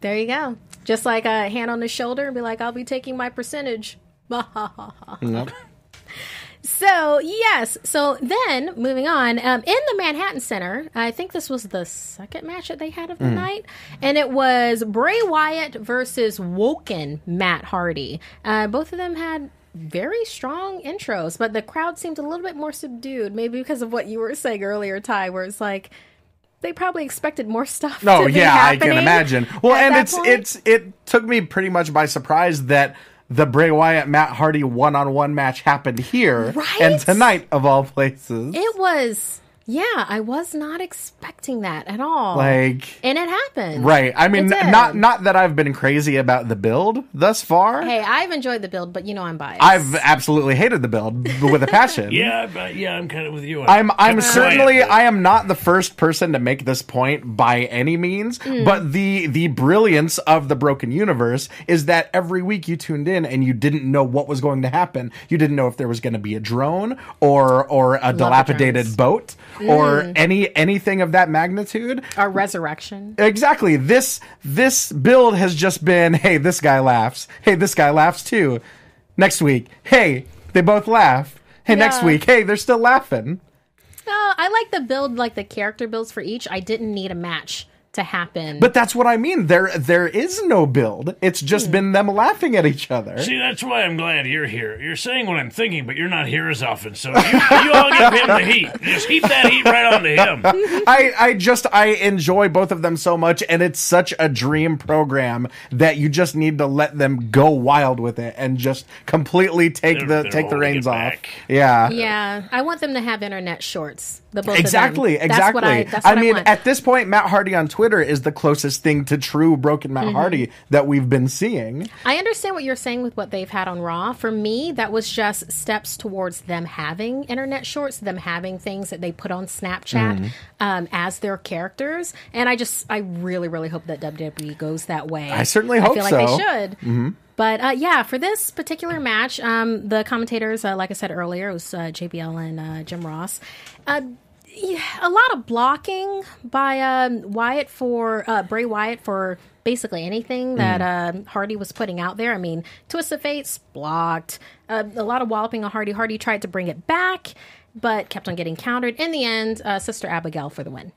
There you go. Just like a hand on the shoulder and be like, I'll be taking my percentage. So yes, so then moving on, um, in the Manhattan Center, I think this was the second match that they had of the night, and it was Bray Wyatt versus Woken Matt Hardy. Uh, both of them had very strong intros, but the crowd seemed a little bit more subdued, maybe because of what you were saying earlier, Ty, where it's like they probably expected more stuff. Be yeah, I can imagine. Well, and it's point. it's it took me pretty much by surprise that the Bray Wyatt Matt Hardy one on one match happened here Right? and tonight of all places. It was, yeah, I was not expecting that at all. like and it happened. right. I mean, not not that I've been crazy about the build thus far. Hey, I've enjoyed the build, but you know I'm biased. I've absolutely hated the build with a passion. Yeah, but yeah, I'm kind of with you. I'm I'm Quiet, certainly but- I am not the first person to make this point by any means, Hmm. but the the brilliance of the broken universe is that every week you tuned in and you didn't know what was going to happen. You didn't know if there was going to be a drone or or a dilapidated drones. Or Hmm. any anything of that magnitude. Our resurrection. Exactly. This this build has just been, hey, this guy laughs. Hey, this guy laughs too. Next week, hey, they both laugh. Hey, next week, hey, they're still laughing. No, I like the build, like the character builds for each. I didn't need a match to happen. But that's what I mean. There there is no build. It's just Hmm. been them laughing at each other. See, that's why I'm glad you're here. You're saying what I'm thinking, but you're not here as often. So you, you all give him the heat. Just heap that heat right onto him. I, I just I enjoy both of them so much and it's such a dream program that you just need to let them go wild with it and just completely take They're- the they're take the reins off. back. Yeah. yeah, I want them to have internet shorts. The both Exactly, of them. That's exactly. what I, that's I mean, at this point, Matt Hardy on Twitter is the closest thing to true broken Mm-hmm. Matt Hardy that we've been seeing. I understand what you're saying with what they've had on Raw. For me, that was just steps towards them having internet shorts, them having things that they put on Snapchat Mm-hmm. um, as their characters. And I just, I really, really hope that WWE goes that way. I certainly hope I feel like so. they should. But uh, yeah, for this particular match, um, the commentators, uh, like I said earlier, it was uh, JBL and uh, Jim Ross. Uh, yeah, a lot of blocking by um, Wyatt for uh, Bray Wyatt for basically anything that uh, Hardy was putting out there. I mean, Twist of Fate's blocked. Uh, a lot of walloping on Hardy. Hardy tried to bring it back, but kept on getting countered. In the end, uh, Sister Abigail for the win.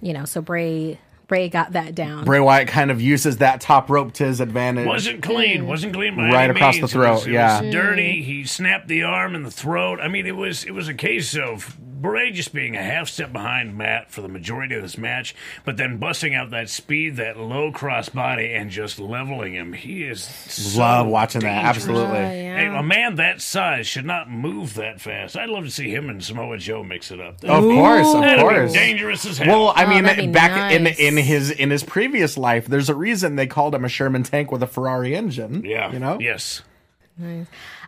You know, so Bray Bray got that down. Bray Wyatt kind of uses that top rope to his advantage. Wasn't clean. Wasn't clean by Right any across the throat, It was, it yeah. was dirty. Mm. He snapped the arm and the throat. I mean, it was it was a case of Bray just being a half step behind Matt for the majority of this match, but then busting out that speed, that low cross body, and just leveling him. He is so Love watching that. Absolutely. Oh, yeah. Hey, a man that size should not move that fast. I'd love to see him and Samoa Joe mix it up. Of course, of That'd be course. dangerous as hell. Well, I Oh, mean, that'd back nice. in in his in his previous life, there's a reason they called him a Sherman tank with a Ferrari engine. yeah, you know. yes.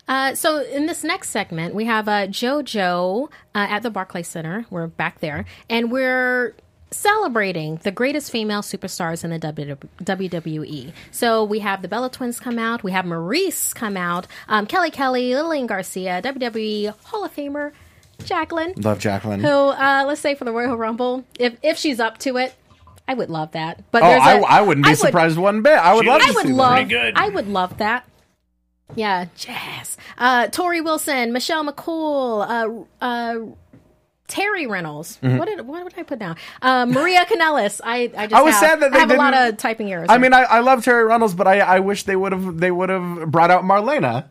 Uh, so in this next segment, we have uh, JoJo uh, at the Barclays Center. We're back there, and we're celebrating the greatest female superstars in the WWE. So we have the Bella Twins come out. We have Maryse come out. Um, Kelly Kelly, Lillian Garcia, WWE Hall of Famer Jacqueline. Love Jacqueline. Who, uh, let's say for the Royal Rumble, if if she's up to it, I would love that. But Oh, there's I a- I wouldn't be I would- surprised one bit. I would She love looks- I would love. Pretty good. I would love that. Yeah, jazz. Uh, Torrie Wilson, Michelle McCool, uh, uh, Terri Runnels. Mm-hmm. What did what did I put down? Uh, Maria Kanellis. I I just I was have, sad that they I have a lot of typing errors. I mean, I, I love Terri Runnels, but I, I wish they would have they would have brought out Marlena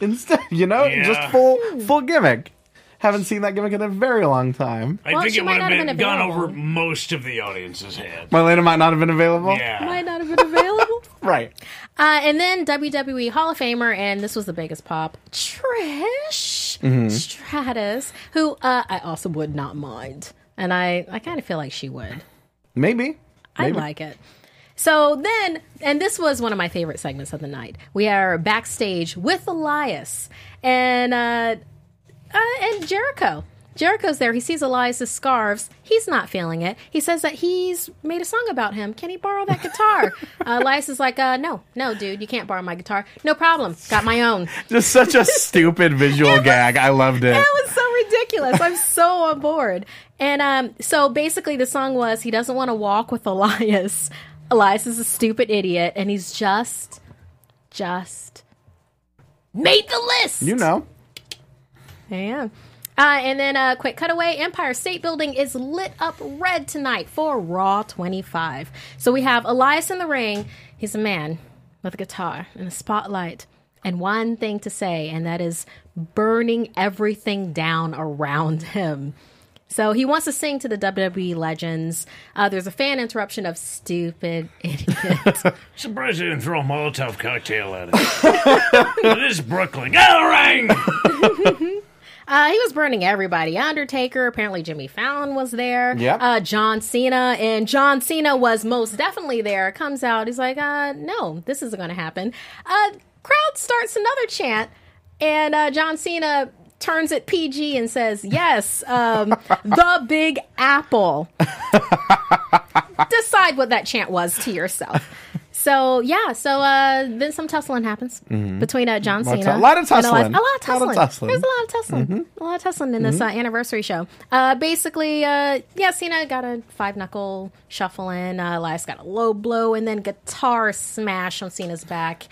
instead. You know, Yeah. just full full gimmick. Haven't seen that gimmick in a very long time. I Well, think it might would have been, been gone over most of the audience's head. Marlena might not have been available. Yeah. might not have been available. Right. Uh, and then WWE Hall of Famer, and this was the biggest pop, Trish Mm-hmm. Stratus, who uh, I also would not mind, and I I kind of feel like she would. Maybe. I like it. So then, and this was one of my favorite segments of the night. We are backstage with Elias and uh, uh, and Jericho. Jericho's there. He sees Elias's scarves. He's not feeling it. He says that he's made a song about him. Can he borrow that guitar? uh, Elias is like, uh, no, no, dude, you can't borrow my guitar. No problem. Got my own. Just such a stupid visual gag. I loved it. That was so ridiculous. I'm so on board. And um, so basically, the song was he doesn't want to walk with Elias. Elias is a stupid idiot, and he's just, just made the list. You know. Yeah. Uh, and then a quick cutaway Empire State Building is lit up red tonight for Raw 25. So we have Elias in the ring. He's a man with a guitar and a spotlight. and one thing to say, and that is burning everything down around him. So he wants to sing to the WWE legends. Uh, there's a fan interruption of stupid idiot. Surprised they didn't throw a Molotov cocktail at it. it is Brooklyn. Get ring! Uh, he was burning everybody. Undertaker, apparently Jimmy Fallon was there. Yep. Uh, John Cena, and John Cena was most definitely there. Comes out, he's like, uh, no, this isn't going to happen. Uh, crowd starts another chant, and uh, John Cena turns it PG and says, yes, um, the Big Apple. Decide what that chant was to yourself. So yeah, so uh, then some tussling happens between uh, John Cena. of- a lot of and tussling. A lot, a lot of Lot of tussling. tussling. There's a lot of tussling. A lot of tussling in this uh, anniversary show. Uh, basically, uh, yeah, Cena got a five knuckle shuffle in. Uh, Elias got a low blow and then guitar smash on Cena's back.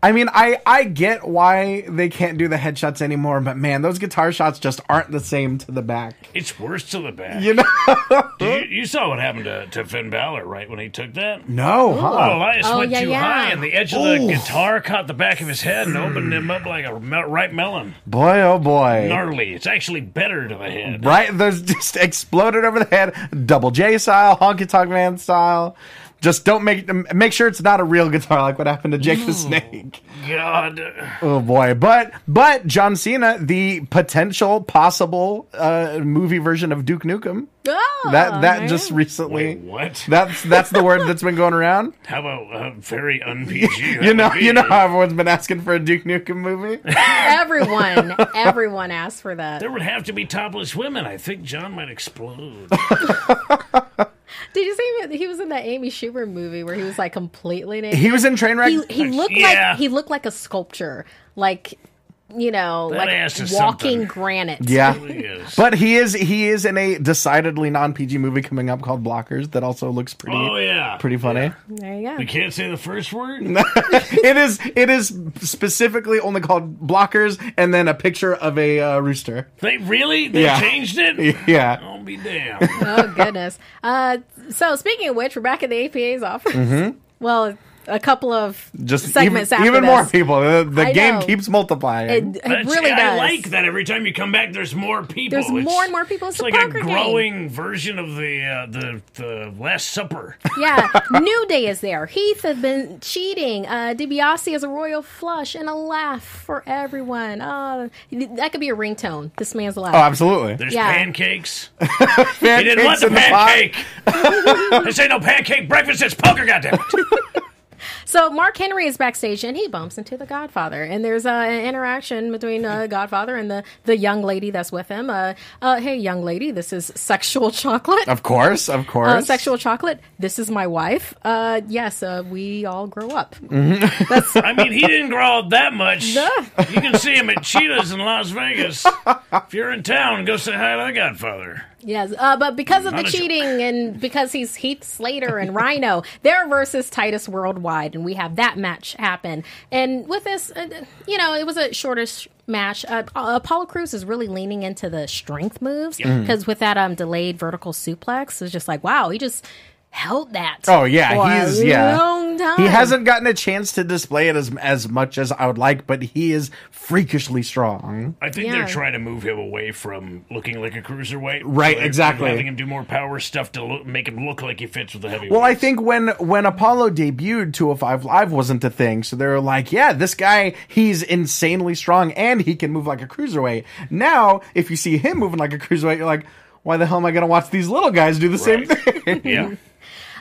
I mean, I I get why they can't do the headshots anymore, but man, those guitar shots just aren't the same to the back. It's worse to the back. You know? You, you saw what happened to, to Finn Balor, right, when he took that? No, Oh, huh? Elias Oh, went yeah, too yeah. high, and the edge of the guitar caught the back of his head and opened him up like a ripe melon. Boy, oh boy. Gnarly. It's actually better to the head. Right? There's just exploded over the head, double J style, honky tonk man style. Just don't make make sure it's not a real guitar like what happened to Jake the Snake. God. Oh boy, but but John Cena, the potential possible uh, movie version of Duke Nukem. Oh, That that man. just recently. Wait, what? That's that's the word that's been going around. How about uh, very un-PG? You know, you know how everyone's been asking for a Duke Nukem movie. everyone, everyone asked for that. There would have to be topless women. I think John might explode. Did you see him? He was in that Amy Schumer movie where he was like completely naked. He was in Trainwreck. he, he looked Yeah. like he looked like a sculpture, like you know, That like walking something. granite. yeah. Yes. But he is he is in a decidedly non PG movie coming up called Blockers that also looks pretty oh yeah. pretty funny. There you go. We can't say the first word. it is it is specifically only called Blockers and then a picture of a uh, rooster. They really they Yeah. changed it. Yeah. I'll be damned. oh goodness. Uh, so speaking of which, we're back at the APA's office. Well, a couple of. Just segments even, after even more people. The, the game know. keeps multiplying. It, it That's- really I does. like that every time you come back, there's more people. There's It's- more and more people. It's It's a like a poker game. growing version of the uh, the the Last Supper. Yeah, New Day is there. Heath has been cheating. Uh, DiBiase is a royal flush and a laugh for everyone. Uh, that could be a ringtone. This man's a laugh. oh, absolutely. There's Yeah. pancakes. He didn't want the in the pancake. this ain't no pancake breakfast. It's poker, goddamn. So Mark Henry is backstage and he bumps into the Godfather, and there's uh, an interaction between uh, Godfather and the the young lady that's with him. Uh, uh, hey, young lady, this is sexual chocolate. Of course, of course. Uh, sexual chocolate. This is my wife. Uh, yes, uh, we all grow up. I mean, he didn't grow up that much. You can see him at Cheetahs in Las Vegas. If you're in town, go say hi to the Godfather. Yes, uh, but because of the Not joke. cheating and because he's Heath Slater and Rhino, they're versus Titus Worldwide, and we have that match happen. And with this, uh, you know, it was a shortish match. Uh, Apollo Crews is really leaning into the strength moves because with that um delayed vertical suplex, it's just like wow, he just held that. Oh yeah, for he's a yeah. long time. He hasn't gotten a chance to display it as as much as I would like, but he is freakishly strong. I think Yeah. they're trying to move him away from looking like a cruiserweight. Right, they're exactly. Having him do more power stuff to look, make him look like he fits with the heavyweight. Well, I think when when Apollo debuted, 205 Live wasn't a thing, so they were like, "Yeah, this guy, he's insanely strong and he can move like a cruiserweight." Now, if you see him moving like a cruiserweight, you're like, "Why the hell am I going to watch these little guys do the same thing?" Yeah.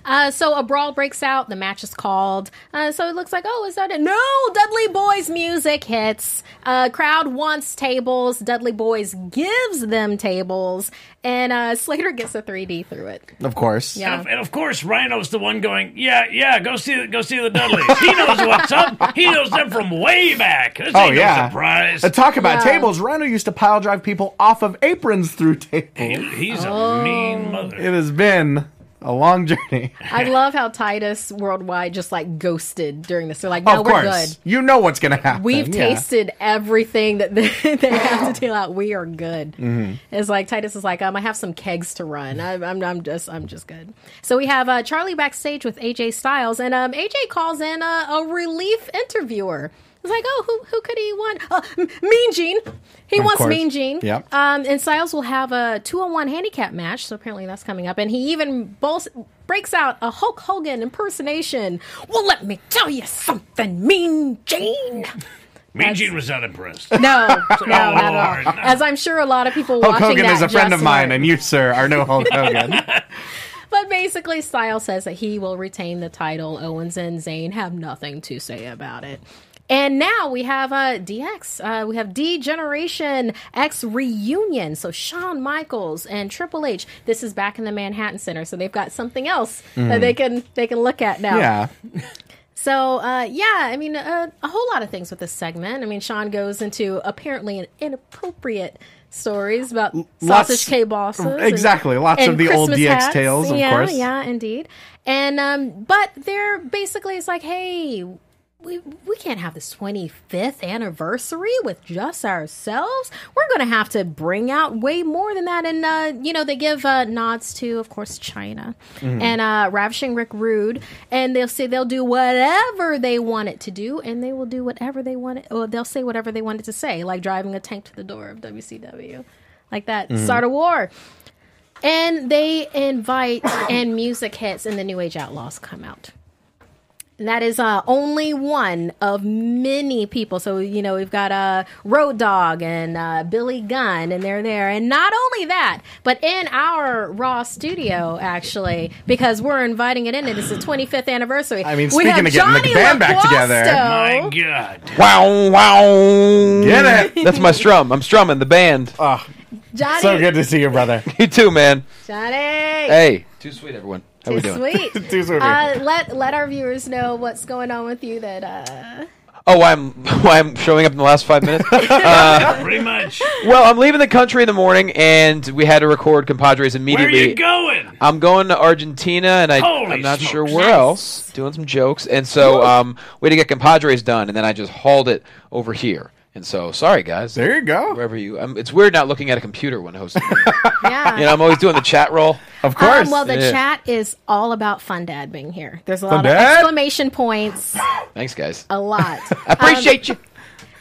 Uh, so a brawl breaks out. The match is called. Uh, so it looks like, oh, is that it? No, Dudley Boys music hits. Uh, crowd wants tables. Dudley Boys gives them tables, and uh, Slater gets a 3D through it. Of course. Yeah. And of, and of course, Rhino's the one going, yeah, yeah, go see, the- go see the Dudleys. He knows what's up. He knows them from way back. This Oh ain't yeah. no surprise. Uh, talk about Yeah. tables. Rhino used to pile drive people off of aprons through tables. He- he's Oh. a mean mother. It has been a long journey. I love how Titus Worldwide just like ghosted during this. They're like, of no, we're course, good. you know what's going to happen. We've yeah. tasted everything that they, they have to deal out. We are good. Mm-hmm. It's like Titus is like, um, I have some kegs to run. I, I'm, I'm just, I'm just good. So we have uh, Charly backstage with AJ Styles, and um, AJ calls in a, a relief interviewer. He's was like, oh, who who could he want? Uh, M- mean Gene. He Of wants course. Mean Gene. Yep. Um, and Styles will have a two on one handicap match, so apparently that's coming up. And he even bowls, breaks out a Hulk Hogan impersonation. Well, let me tell you something, Mean Gene. Mean Gene was not impressed. No, no, not at all. no. As I'm sure a lot of people Hulk watching Hogan that is a friend of mine, were. and you, sir, are no Hulk Hogan. But basically, Styles says that he will retain the title. Owens and Zayn have nothing to say about it. And now we have uh, DX. Uh, we have D Generation X reunion. So Shawn Michaels and Triple H. This is back in the Manhattan Center, so they've got something else that they can they can look at now. yeah. So uh, yeah, I mean uh, a whole lot of things with this segment. I mean, Shawn goes into apparently an inappropriate stories about Lots- sausage K bosses. and- exactly. Lots and of the old DX hats. tales, of yeah, course. Yeah, indeed. And um, but they're basically it's like, hey. We, we can't have this 25th anniversary with just ourselves. We're going to have to bring out way more than that. And, uh, you know, they give uh, nods to, of course, Chyna Mm-hmm. and uh, Ravishing Rick Rude. And they'll say they'll do whatever they want it to do. And they will do whatever they want it, or they'll say whatever they want it to say, like driving a tank to the door of WCW. Like that. Mm-hmm. Start a war. And they invite and music hits and the New Age Outlaws come out. And that is uh, only one of many people. So, you know, we've got uh, Road Dog and uh, Billy Gunn, and they're there. And not only that, but in our Raw studio, actually, because we're inviting it in, and it's the 25th anniversary. I mean, we speaking have of getting the Jonny band back together. Loquasto. My God. Wow, wow. Get it. That's my strum. I'm strumming the band. Oh, Jonny, So good to see you, brother. You too, man. Jonny. Hey. Too sweet, everyone. How we Too doing? sweet. Too sweet. Uh, let let our viewers know what's going on with you. That uh, Oh, why I'm why I'm showing up in the last five minutes? Pretty much. well, I'm leaving the country in the morning, and we had to record compadres immediately. Where immediately. you going? I'm going to Argentina, and I, Holy I'm not smokes. sure where else. Doing some jokes, and so um, we had to get compadres done, and then I just hauled it over here. And so, sorry guys. There you go. Wherever you, um, it's weird not looking at a computer when hosting. yeah. you know, I'm always doing the chat roll. Of course. Um, well, the Yeah. chat is all about Fun Dad being here. There's a lot Fun of Dad? exclamation points. Thanks, guys. A lot. I appreciate you.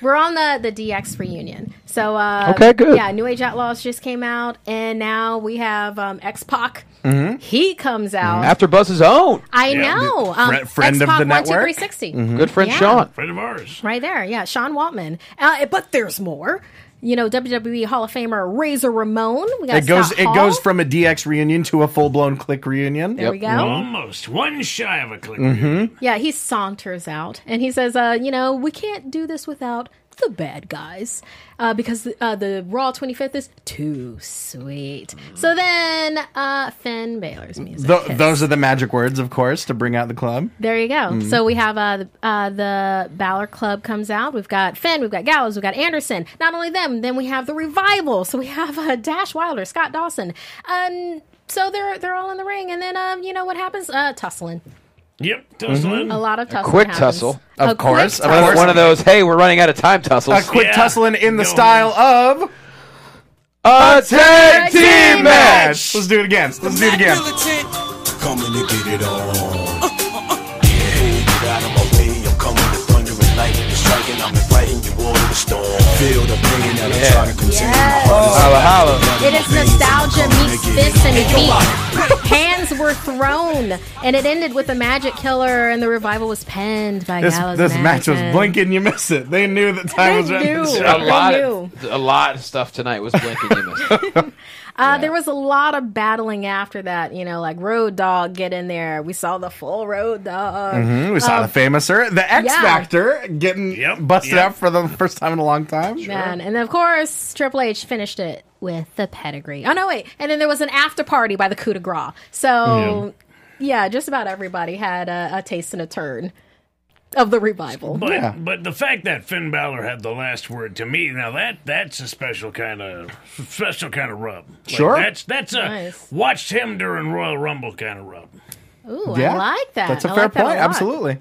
We're on the the DX reunion. So uh, Okay, good. Yeah, New Age Outlaws just came out, and now we have um, X Pac. Mm-hmm. He comes out. After Buzz's own I Yeah. know. Um, Fri- friend of X-Pac the network. 12360. good friend Yeah. Sean. Friend of ours. Right there, yeah, Sean Waltman. Uh, but there's more. You know, WWE Hall of Famer Razor Ramon. We got it goes. Scott It Hall. goes from a DX reunion to a full blown Kliq reunion. There we go. Almost one shy of a Kliq. Mm-hmm. Yeah, he saunters out and he says, uh, you know, we can't do this without the bad guys uh, because uh, the Raw 25th is too sweet. So then uh, Finn Balor's music. Th- hits. those are the magic words, of course, to bring out the club. There you go. Mm-hmm. So we have uh, the, uh, the Balor Club comes out. We've got Finn, we've got Gallows, we've got Anderson. Not only them, then we have the Revival. So we have uh, Dash Wilder, Scott Dawson. Um, so they're they're all in the ring, and then um, you know what happens? Uh, tussling. Yep, tussling. Mm-hmm. A lot of tussling. quick happens. tussle. Of A quick course, of tussle. course. One of those. Hey, we're running out of time. Tussles. A quick Yeah. tussling in the Go. style of A tag team team match. Let's do it again. Let's do it again. Coming to get it on. Hey, get out of my way. I'm coming to thunder and lightning. Striking, I'm inviting you all to the storm. Feel the pain that I'm Yeah. trying to contain. My heart is Holla, holla. It is nostalgia meets fists and feet. Hands were thrown, and it ended with a magic killer, and the revival was penned by This Gallows. this match was blinking. You miss it. They knew that time They was running knew. A lot, I of, a lot of stuff tonight was blinking. You missed. Uh, There was a lot of battling after that. You know, like Road Dog get in there. We saw the full Road Dog. Mhm, We saw the famous, er, the X yeah. Factor, getting Yep, busted yep. out for the first time in a long time. Man, and of course Triple H finished it with the pedigree. Oh no, wait! And then there was an after party by the coup de grace. So yeah, just about everybody had a, a taste and a turn of the revival. But Yeah. but the fact that Finn Balor had the last word to me now that that's a special kind of special kind of rub. Like, Sure. that's that's a Nice. watched him during Royal Rumble kind of rub. Ooh, Yeah, I like that. That's a I fair like that point. lot. Absolutely.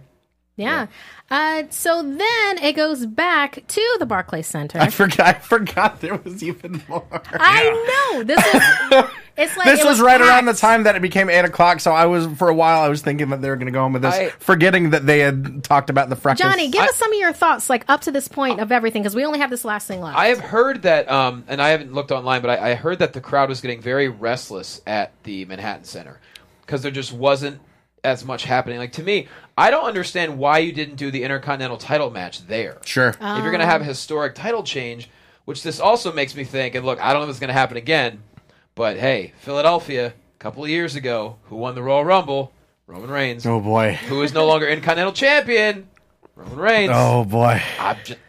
Yeah. Uh, so then it goes back to the Barclays Center. I forgot. I forgot there was even more. I know this is. It's like this it was, right around the time that it became eight o'clock. So I was for a while. I was thinking that they were going to go home with this, I- forgetting that they had talked about the freckles. Jonny, give us some of your thoughts, like up to this point of everything, because we only have this last thing left. I have heard that, um, and I haven't looked online, but I, I heard that the crowd was getting very restless at the Manhattan Center because there just wasn't as much happening. Like to me, I don't understand why you didn't do the Intercontinental Title match there. Sure. If you're going to have a historic title change, which this also makes me think, and look, I don't know if it's going to happen again, but hey, Philadelphia, a couple of years ago, who won the Royal Rumble? Roman Reigns. oh boy. Who is no longer Intercontinental Champion? Roman Reigns. Oh boy. I'm just,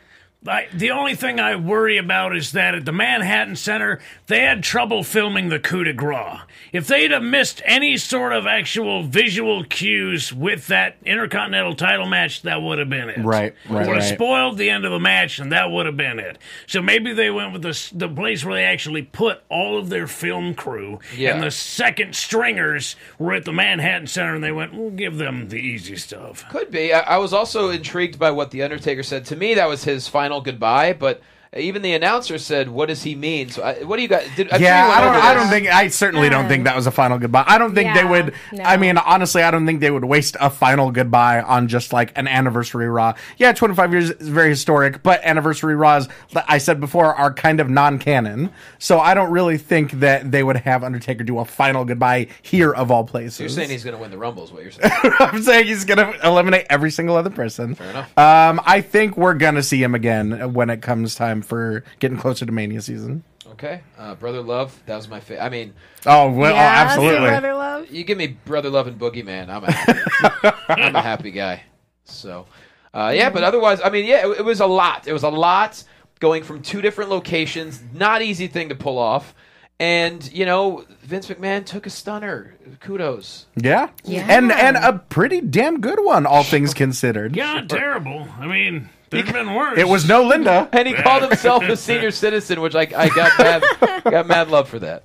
I, the only thing I worry about is that at the Manhattan Center, they had trouble filming the coup de grace. If they'd have missed any sort of actual visual cues with that Intercontinental title match, that would have been it. Right, right, Would have right. spoiled the end of the match, and that would have been it. So maybe they went with the, the place where they actually put all of their film crew, Yeah. and the second stringers were at the Manhattan Center, and they went, we'll give them the easy stuff. Could be. I, I was also intrigued by what the Undertaker said. To me, that was his final goodbye. But even the announcer said, "What does he mean?" So, I, what do you got? Did, I'm Yeah, you I don't. I don't think. I certainly don't think that was a final goodbye. I don't think they would. no. I mean, honestly, I don't think they would waste a final goodbye on just like an anniversary Raw. Yeah, 25 years is very historic, but anniversary Raws, like I said before, are kind of non-canon. So I don't really think that they would have Undertaker do a final goodbye here of all places. You're saying he's going to win the Rumble, is what you're saying? I'm saying he's going to eliminate every single other person. Fair enough. Um, I think we're going to see him again when it comes time for getting closer to Mania season. okay, uh, Brother Love. That was my favorite. I mean, Oh, well, oh, absolutely. Brother Love. you give me Brother Love and Boogeyman, I'm a happy, I'm a happy guy. So, uh, yeah, but otherwise, I mean, yeah, it, it was a lot. It was a lot going from two different locations. Not easy thing to pull off. And you know, Vince McMahon took a stunner. Kudos. Yeah. Yeah. And and a pretty damn good one, all things considered. Yeah, terrible. I mean, there's been worse. It was no Linda. And he called himself a senior citizen, which I, I got mad, got mad love for that.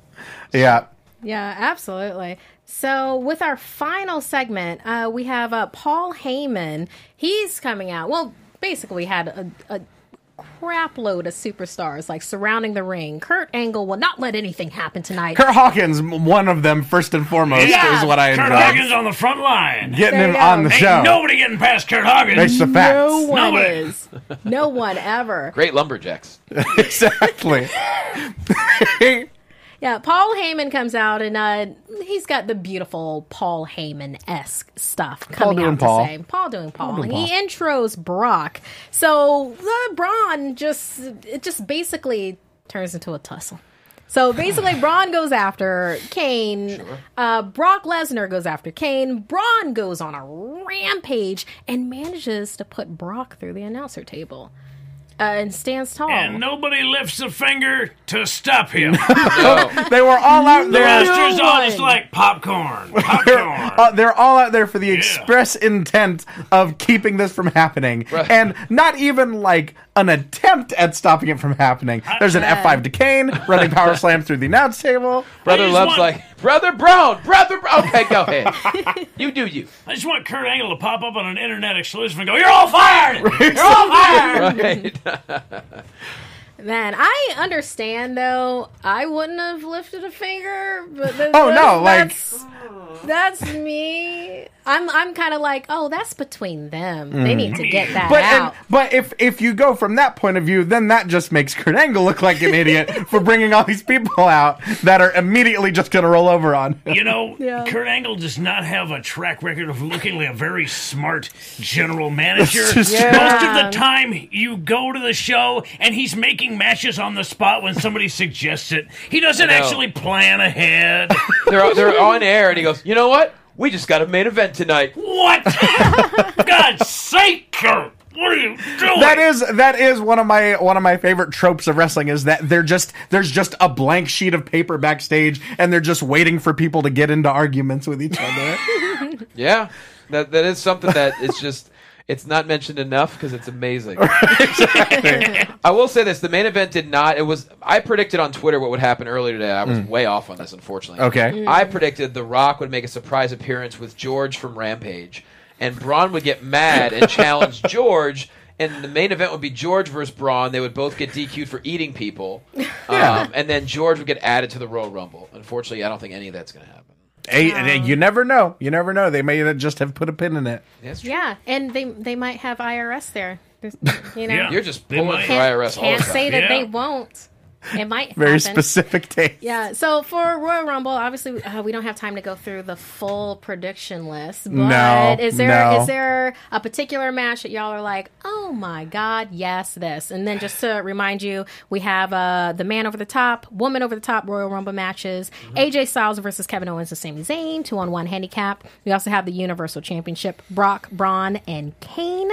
Yeah. Yeah, absolutely. So, with our final segment, uh, we have uh, Paul Heyman. He's coming out. Well, basically, we had a, a crap load of superstars like surrounding the ring. Kurt Angle will not let anything happen tonight. Kurt Hawkins, one of them, first and foremost, Yeah. is what I Kurt. Hawkins on the front line. Getting There him you on go. the Ain't show. nobody getting past Kurt Hawkins. It's the facts. no one Nobody. is. No one ever. Great lumberjacks. exactly. Yeah, Paul Heyman comes out and uh, he's got the beautiful Paul Heyman esque stuff coming doing out Paul. to say. Paul doing Paul. doing he Paul. intros Brock. So the Braun just it just basically turns into a tussle. So basically, Braun goes after Kane. Uh, Brock Lesnar goes after Kane. Braun goes on a rampage and manages to put Brock through the announcer table uh, and stands tall. and nobody lifts a finger to stop him. They were all out The there. roster's all just like popcorn. They're, Popcorn. uh, they're all out there for the express intent of keeping this from happening, and not even like an attempt at stopping it from happening. There's an F5 to Kane, running power slam through the announce table. Brother just Love's want- like, Brother Braun, Brother Braun. Okay, go ahead. you do you. I just want Kurt Angle to pop up on an internet exclusive and go, "You're all fired! You're all fired!" Right. Man, I understand though. I wouldn't have lifted a finger, but th- Oh, no, like- that's, that's me. I'm I'm kind of like, oh, that's between them. They need to get that Mm. But and, but if if you go from that point of view, then that just makes Kurt Angle look like an idiot for bringing all these people out that are immediately just going to roll over on. him. You know, Yeah. Kurt Angle does not have a track record of looking like a very smart general manager. This Yeah. Most of the time, you go to the show and he's making matches on the spot when somebody suggests it. He doesn't I actually plan ahead. they're they're on air, and he goes, you know what? We just got a main event tonight. what? God's sake, Kurt! What are you doing? That is that is one of my one of my favorite tropes of wrestling is that they're just there's just a blank sheet of paper backstage and they're just waiting for people to get into arguments with each other. Yeah, that that is something that it's just it's not mentioned enough because it's amazing. I will say this: the main event did not. It was I predicted on Twitter what would happen earlier today. I was way off on this, unfortunately. Okay. I predicted The Rock would make a surprise appearance with George from Rampage. and Braun would get mad and challenge George. And the main event would be George versus Braun. They would both get DQ'd for eating people, um, and then George would get added to the Royal Rumble. Unfortunately, I don't think any of that's going to happen. Hey, and you um, never know. You never know. They may just have put a pin in it. That's true. Yeah, and they they might have IRS there. There's- You know, Yeah. You're just They pulling might- for can't, IRS all can't time. say that they won't. It might Very happen. specific taste. Yeah. So for Royal Rumble, obviously uh, we don't have time to go through the full prediction list. But No, is there is no. there a particular match that y'all are like, oh my god, yes, this? And then just to remind you, we have uh, the man over the top, woman over the top Royal Rumble matches. AJ Styles versus Kevin Owens and Sami Zayn, two on one handicap. We also have the Universal Championship, Brock, Braun, and Kane.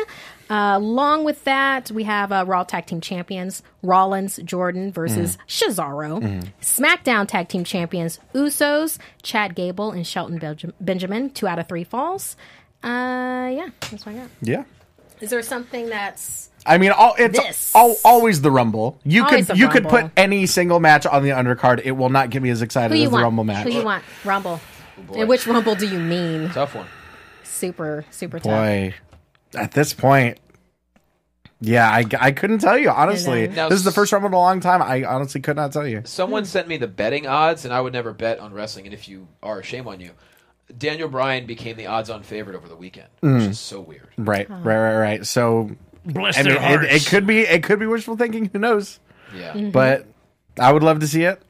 Uh, along with that, we have uh, Raw Tag Team Champions Rollins, Jordan versus Cesaro. SmackDown Tag Team Champions Usos, Chad Gable, and Shelton Belgi- Benjamin. Two out of three falls. Uh, yeah, that's what I got. Yeah. Is there something that's I mean, all, it's This. al- always the Rumble. You Always could the you could put any single match on the undercard. It will not get me as excited who you as the want? Rumble match. Who you want? Rumble. boy. and which Rumble do you mean? Tough one. Super, super tough. Boy, at this point, yeah, I, I couldn't tell you honestly. Now, this is the first Rumble in a long time. I honestly could not tell you. Someone sent me the betting odds, and I would never bet on wrestling. And if you are, shame on you. Daniel Bryan became the odds-on favorite over the weekend, which is so weird. Right, right, right, right. So Bless I mean, their hearts. it, it could be it could be wishful thinking. Who knows? Yeah, Mm-hmm. But I would love to see it.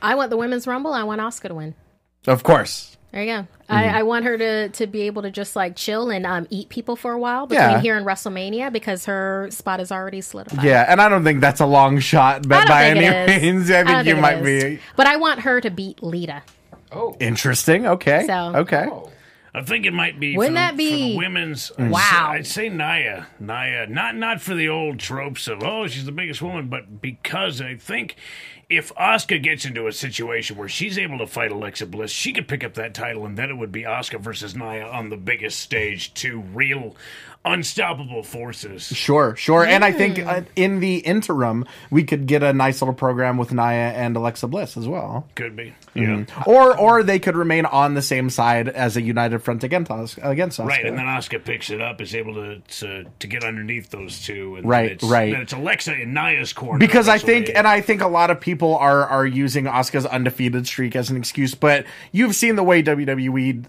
I want the women's Rumble. I want Asuka to win. Of course. There you go. Mm-hmm. I, I want her to, to be able to just like chill and um, eat people for a while between Yeah. here and WrestleMania because her spot is already solidified. Yeah, and I don't think that's a long shot, I but by any means, I don't think you it might is. be But I want her to beat Lita. Oh, interesting. Okay, So- okay. oh. I think it might be. Wouldn't for, that the- be- women's? I'd Wow. say- I'd say Nia, Nia, not not for the old tropes of oh she's the biggest woman, but because I think if Asuka gets into a situation where she's able to fight Alexa Bliss, she could pick up that title, and then it would be Asuka versus Nia on the biggest stage, two real unstoppable forces. Sure, sure. And I think Hmm. uh, in the interim, we could get a nice little program with Nia and Alexa Bliss as well. Could be, yeah. Or or they could remain on the same side as a united front against us against us. Right, and then Asuka picks it up, is able to to, to get underneath those two, and Right, then it's, right. Then it's Alexa in Nia's corner because I think, WrestleMania. and I think a lot of people are are using Asuka's undefeated streak as an excuse, but you've seen the way WWE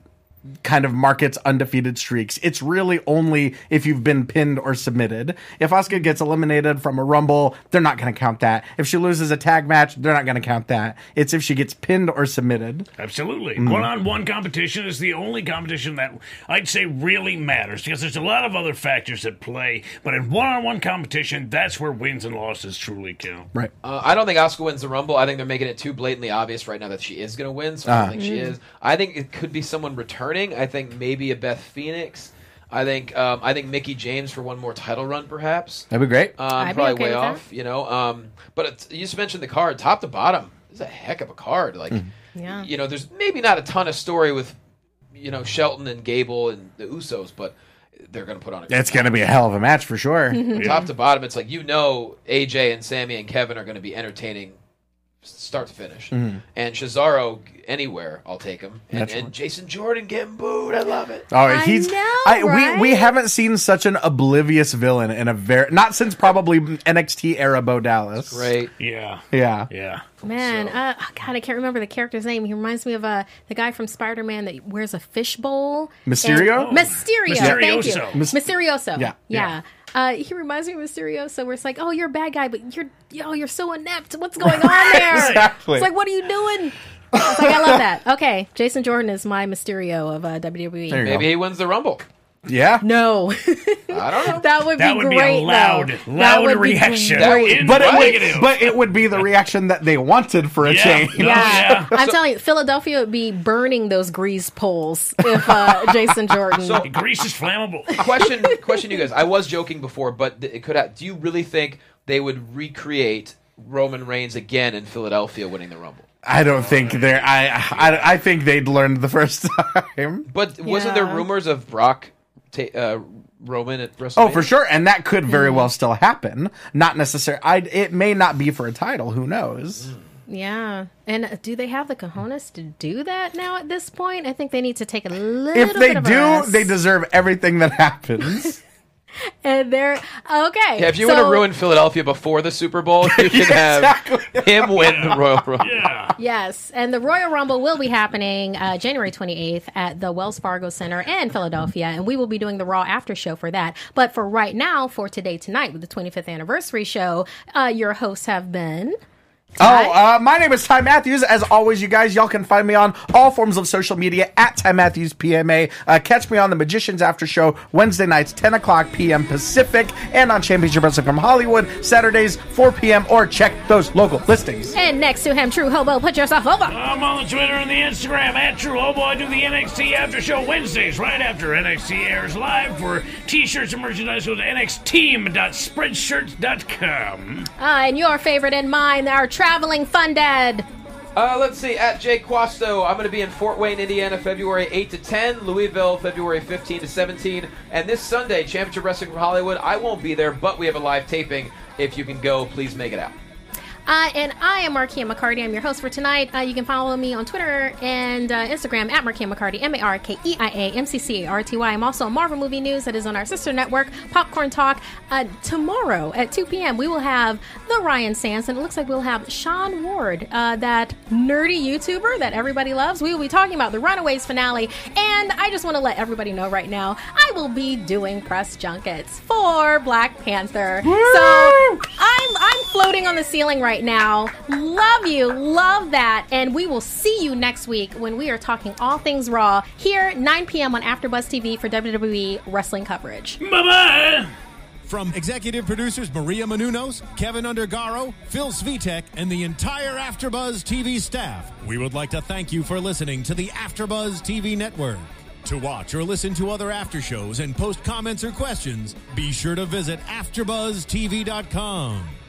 kind of markets undefeated streaks. It's really only if you've been pinned or submitted. If Asuka gets eliminated from a Rumble, they're not going to count that. If she loses a tag match, they're not going to count that. It's if she gets pinned or submitted. Absolutely. Mm. One on one competition is the only competition that I'd say really matters because there's a lot of other factors at play, but in one on one competition, that's where wins and losses truly count. Right. Uh, I don't think Asuka wins the Rumble. I think they're making it too blatantly obvious right now that she is going to win. So I don't think she is. I think it could be someone returning. I think maybe a Beth Phoenix. I think um, I think Mickie James for one more title run, perhaps. That'd be great. Um, I'd be probably okay way with that. off, you know. Um, but it's, you just mentioned the card, top to bottom. This is a heck of a card. Like, Yeah. you know, there's maybe not a ton of story with, you know, Shelton and Gable and the Usos, but they're going to put on a it's going to be a hell of a match for sure. top to bottom. It's like you know, AJ and Sami and Kevin are going to be entertaining, start to finish. And Cesaro anywhere, I'll take him. And, and Jason Jordan getting booed. I love it. Oh, he's know, I, right? we we haven't seen such an oblivious villain in a very not since probably NXT era Bo Dallas. Great. Yeah. Yeah. Yeah. Man, So- uh, oh, God, I can't remember the character's name. He reminds me of uh, the guy from Spider Man that wears a fishbowl. Mysterio? And- Mysterio. Thank you. Mysterioso. Mys- Mysterioso. Yeah. Yeah. Uh, he reminds me of Mysterioso, where it's like, oh, you're a bad guy, but you're, yo, you're so inept. What's going on there? Exactly. It's like, what are you doing? It's like, I love that. Okay, Jason Jordan is my Mysterio of uh, WWE. Maybe go. he wins the Rumble. Yeah. No, I don't know. that would That be would be great. a loud, though. That loud would be reaction. great. But it, would, but it would be the reaction that they wanted for a Yeah. change. No, Yeah, yeah. I'm telling you, Philadelphia would be burning those grease poles if uh, Jason Jordan. So- Grease is flammable. question question you guys i was joking before but it could have do you really think they would recreate roman reigns again in philadelphia winning the rumble I don't think they're. I, I I think they'd learned the first time. but wasn't there rumors of brock ta- uh, roman at WrestleMania? Oh, for sure, and that could very well still happen. Not necessarily. I. It may not be for a title. Who knows? Yeah. And uh, do they have the cojones to do that now at this point? I think they need to take a little If they bit of a do, rest. they deserve everything that happens. And they're okay. Yeah, if you so, want to ruin Philadelphia before the Super Bowl, you can have him win the Royal Rumble. Yeah. Yes, and the Royal Rumble will be happening uh, January 28th at the Wells Fargo Center in Philadelphia, and we will be doing the Raw after show for that. But for right now, for today tonight with the 25th anniversary show, uh, your hosts have been. Oh, uh, my name is Ty Matthews. As always, you guys, y'all can find me on all forms of social media at Ty Matthews PMA. Uh, catch me on the Magicians After Show Wednesday nights, 10 o'clock p.m. Pacific, and on Championship Wrestling from Hollywood Saturdays, 4 p.m. Or check those local listings. And next to him, True Hobo, put yourself over. I'm on the Twitter and the Instagram at True Hobo. I do the NXT After Show Wednesdays right after NXT airs live. For t-shirts and merchandise, go to nxteam.spreadshirt.com. Uh, and your favorite and mine, our traveling fun dad. Uh, let's see. At Jay Quasto, I'm going to be in Fort Wayne, Indiana, February 8 to 10. Louisville, February 15 to 17. And this Sunday, Championship Wrestling from Hollywood. I won't be there, but we have a live taping. If you can go, please make it out. Uh, and I am Markeia McCarty. I'm your host for tonight. Uh, you can follow me on Twitter and uh, Instagram at Markeia McCarty, M A R K E I A M C C A R T Y. I'm also on Marvel Movie News that is on our sister network, Popcorn Talk. Uh, tomorrow at 2 p.m., we will have the Ryan Sands, and it looks like we'll have Sean Ward, uh, that nerdy YouTuber that everybody loves. We will be talking about the Runaways finale. And I just want to let everybody know right now, I will be doing press junkets for Black Panther. So I'm I'm floating on the ceiling right now. Love you, love that, and we will see you next week when we are talking all things Raw here 9 p.m. on AfterBuzz TV for WWE wrestling coverage. Bye-bye. From executive producers Maria Menounos, Kevin Undergaro, Phil Svitek, and the entire AfterBuzz TV staff, we would like to thank you for listening to the AfterBuzz TV network. To watch or listen to other after shows and post comments or questions, be sure to visit AfterBuzzTV.com.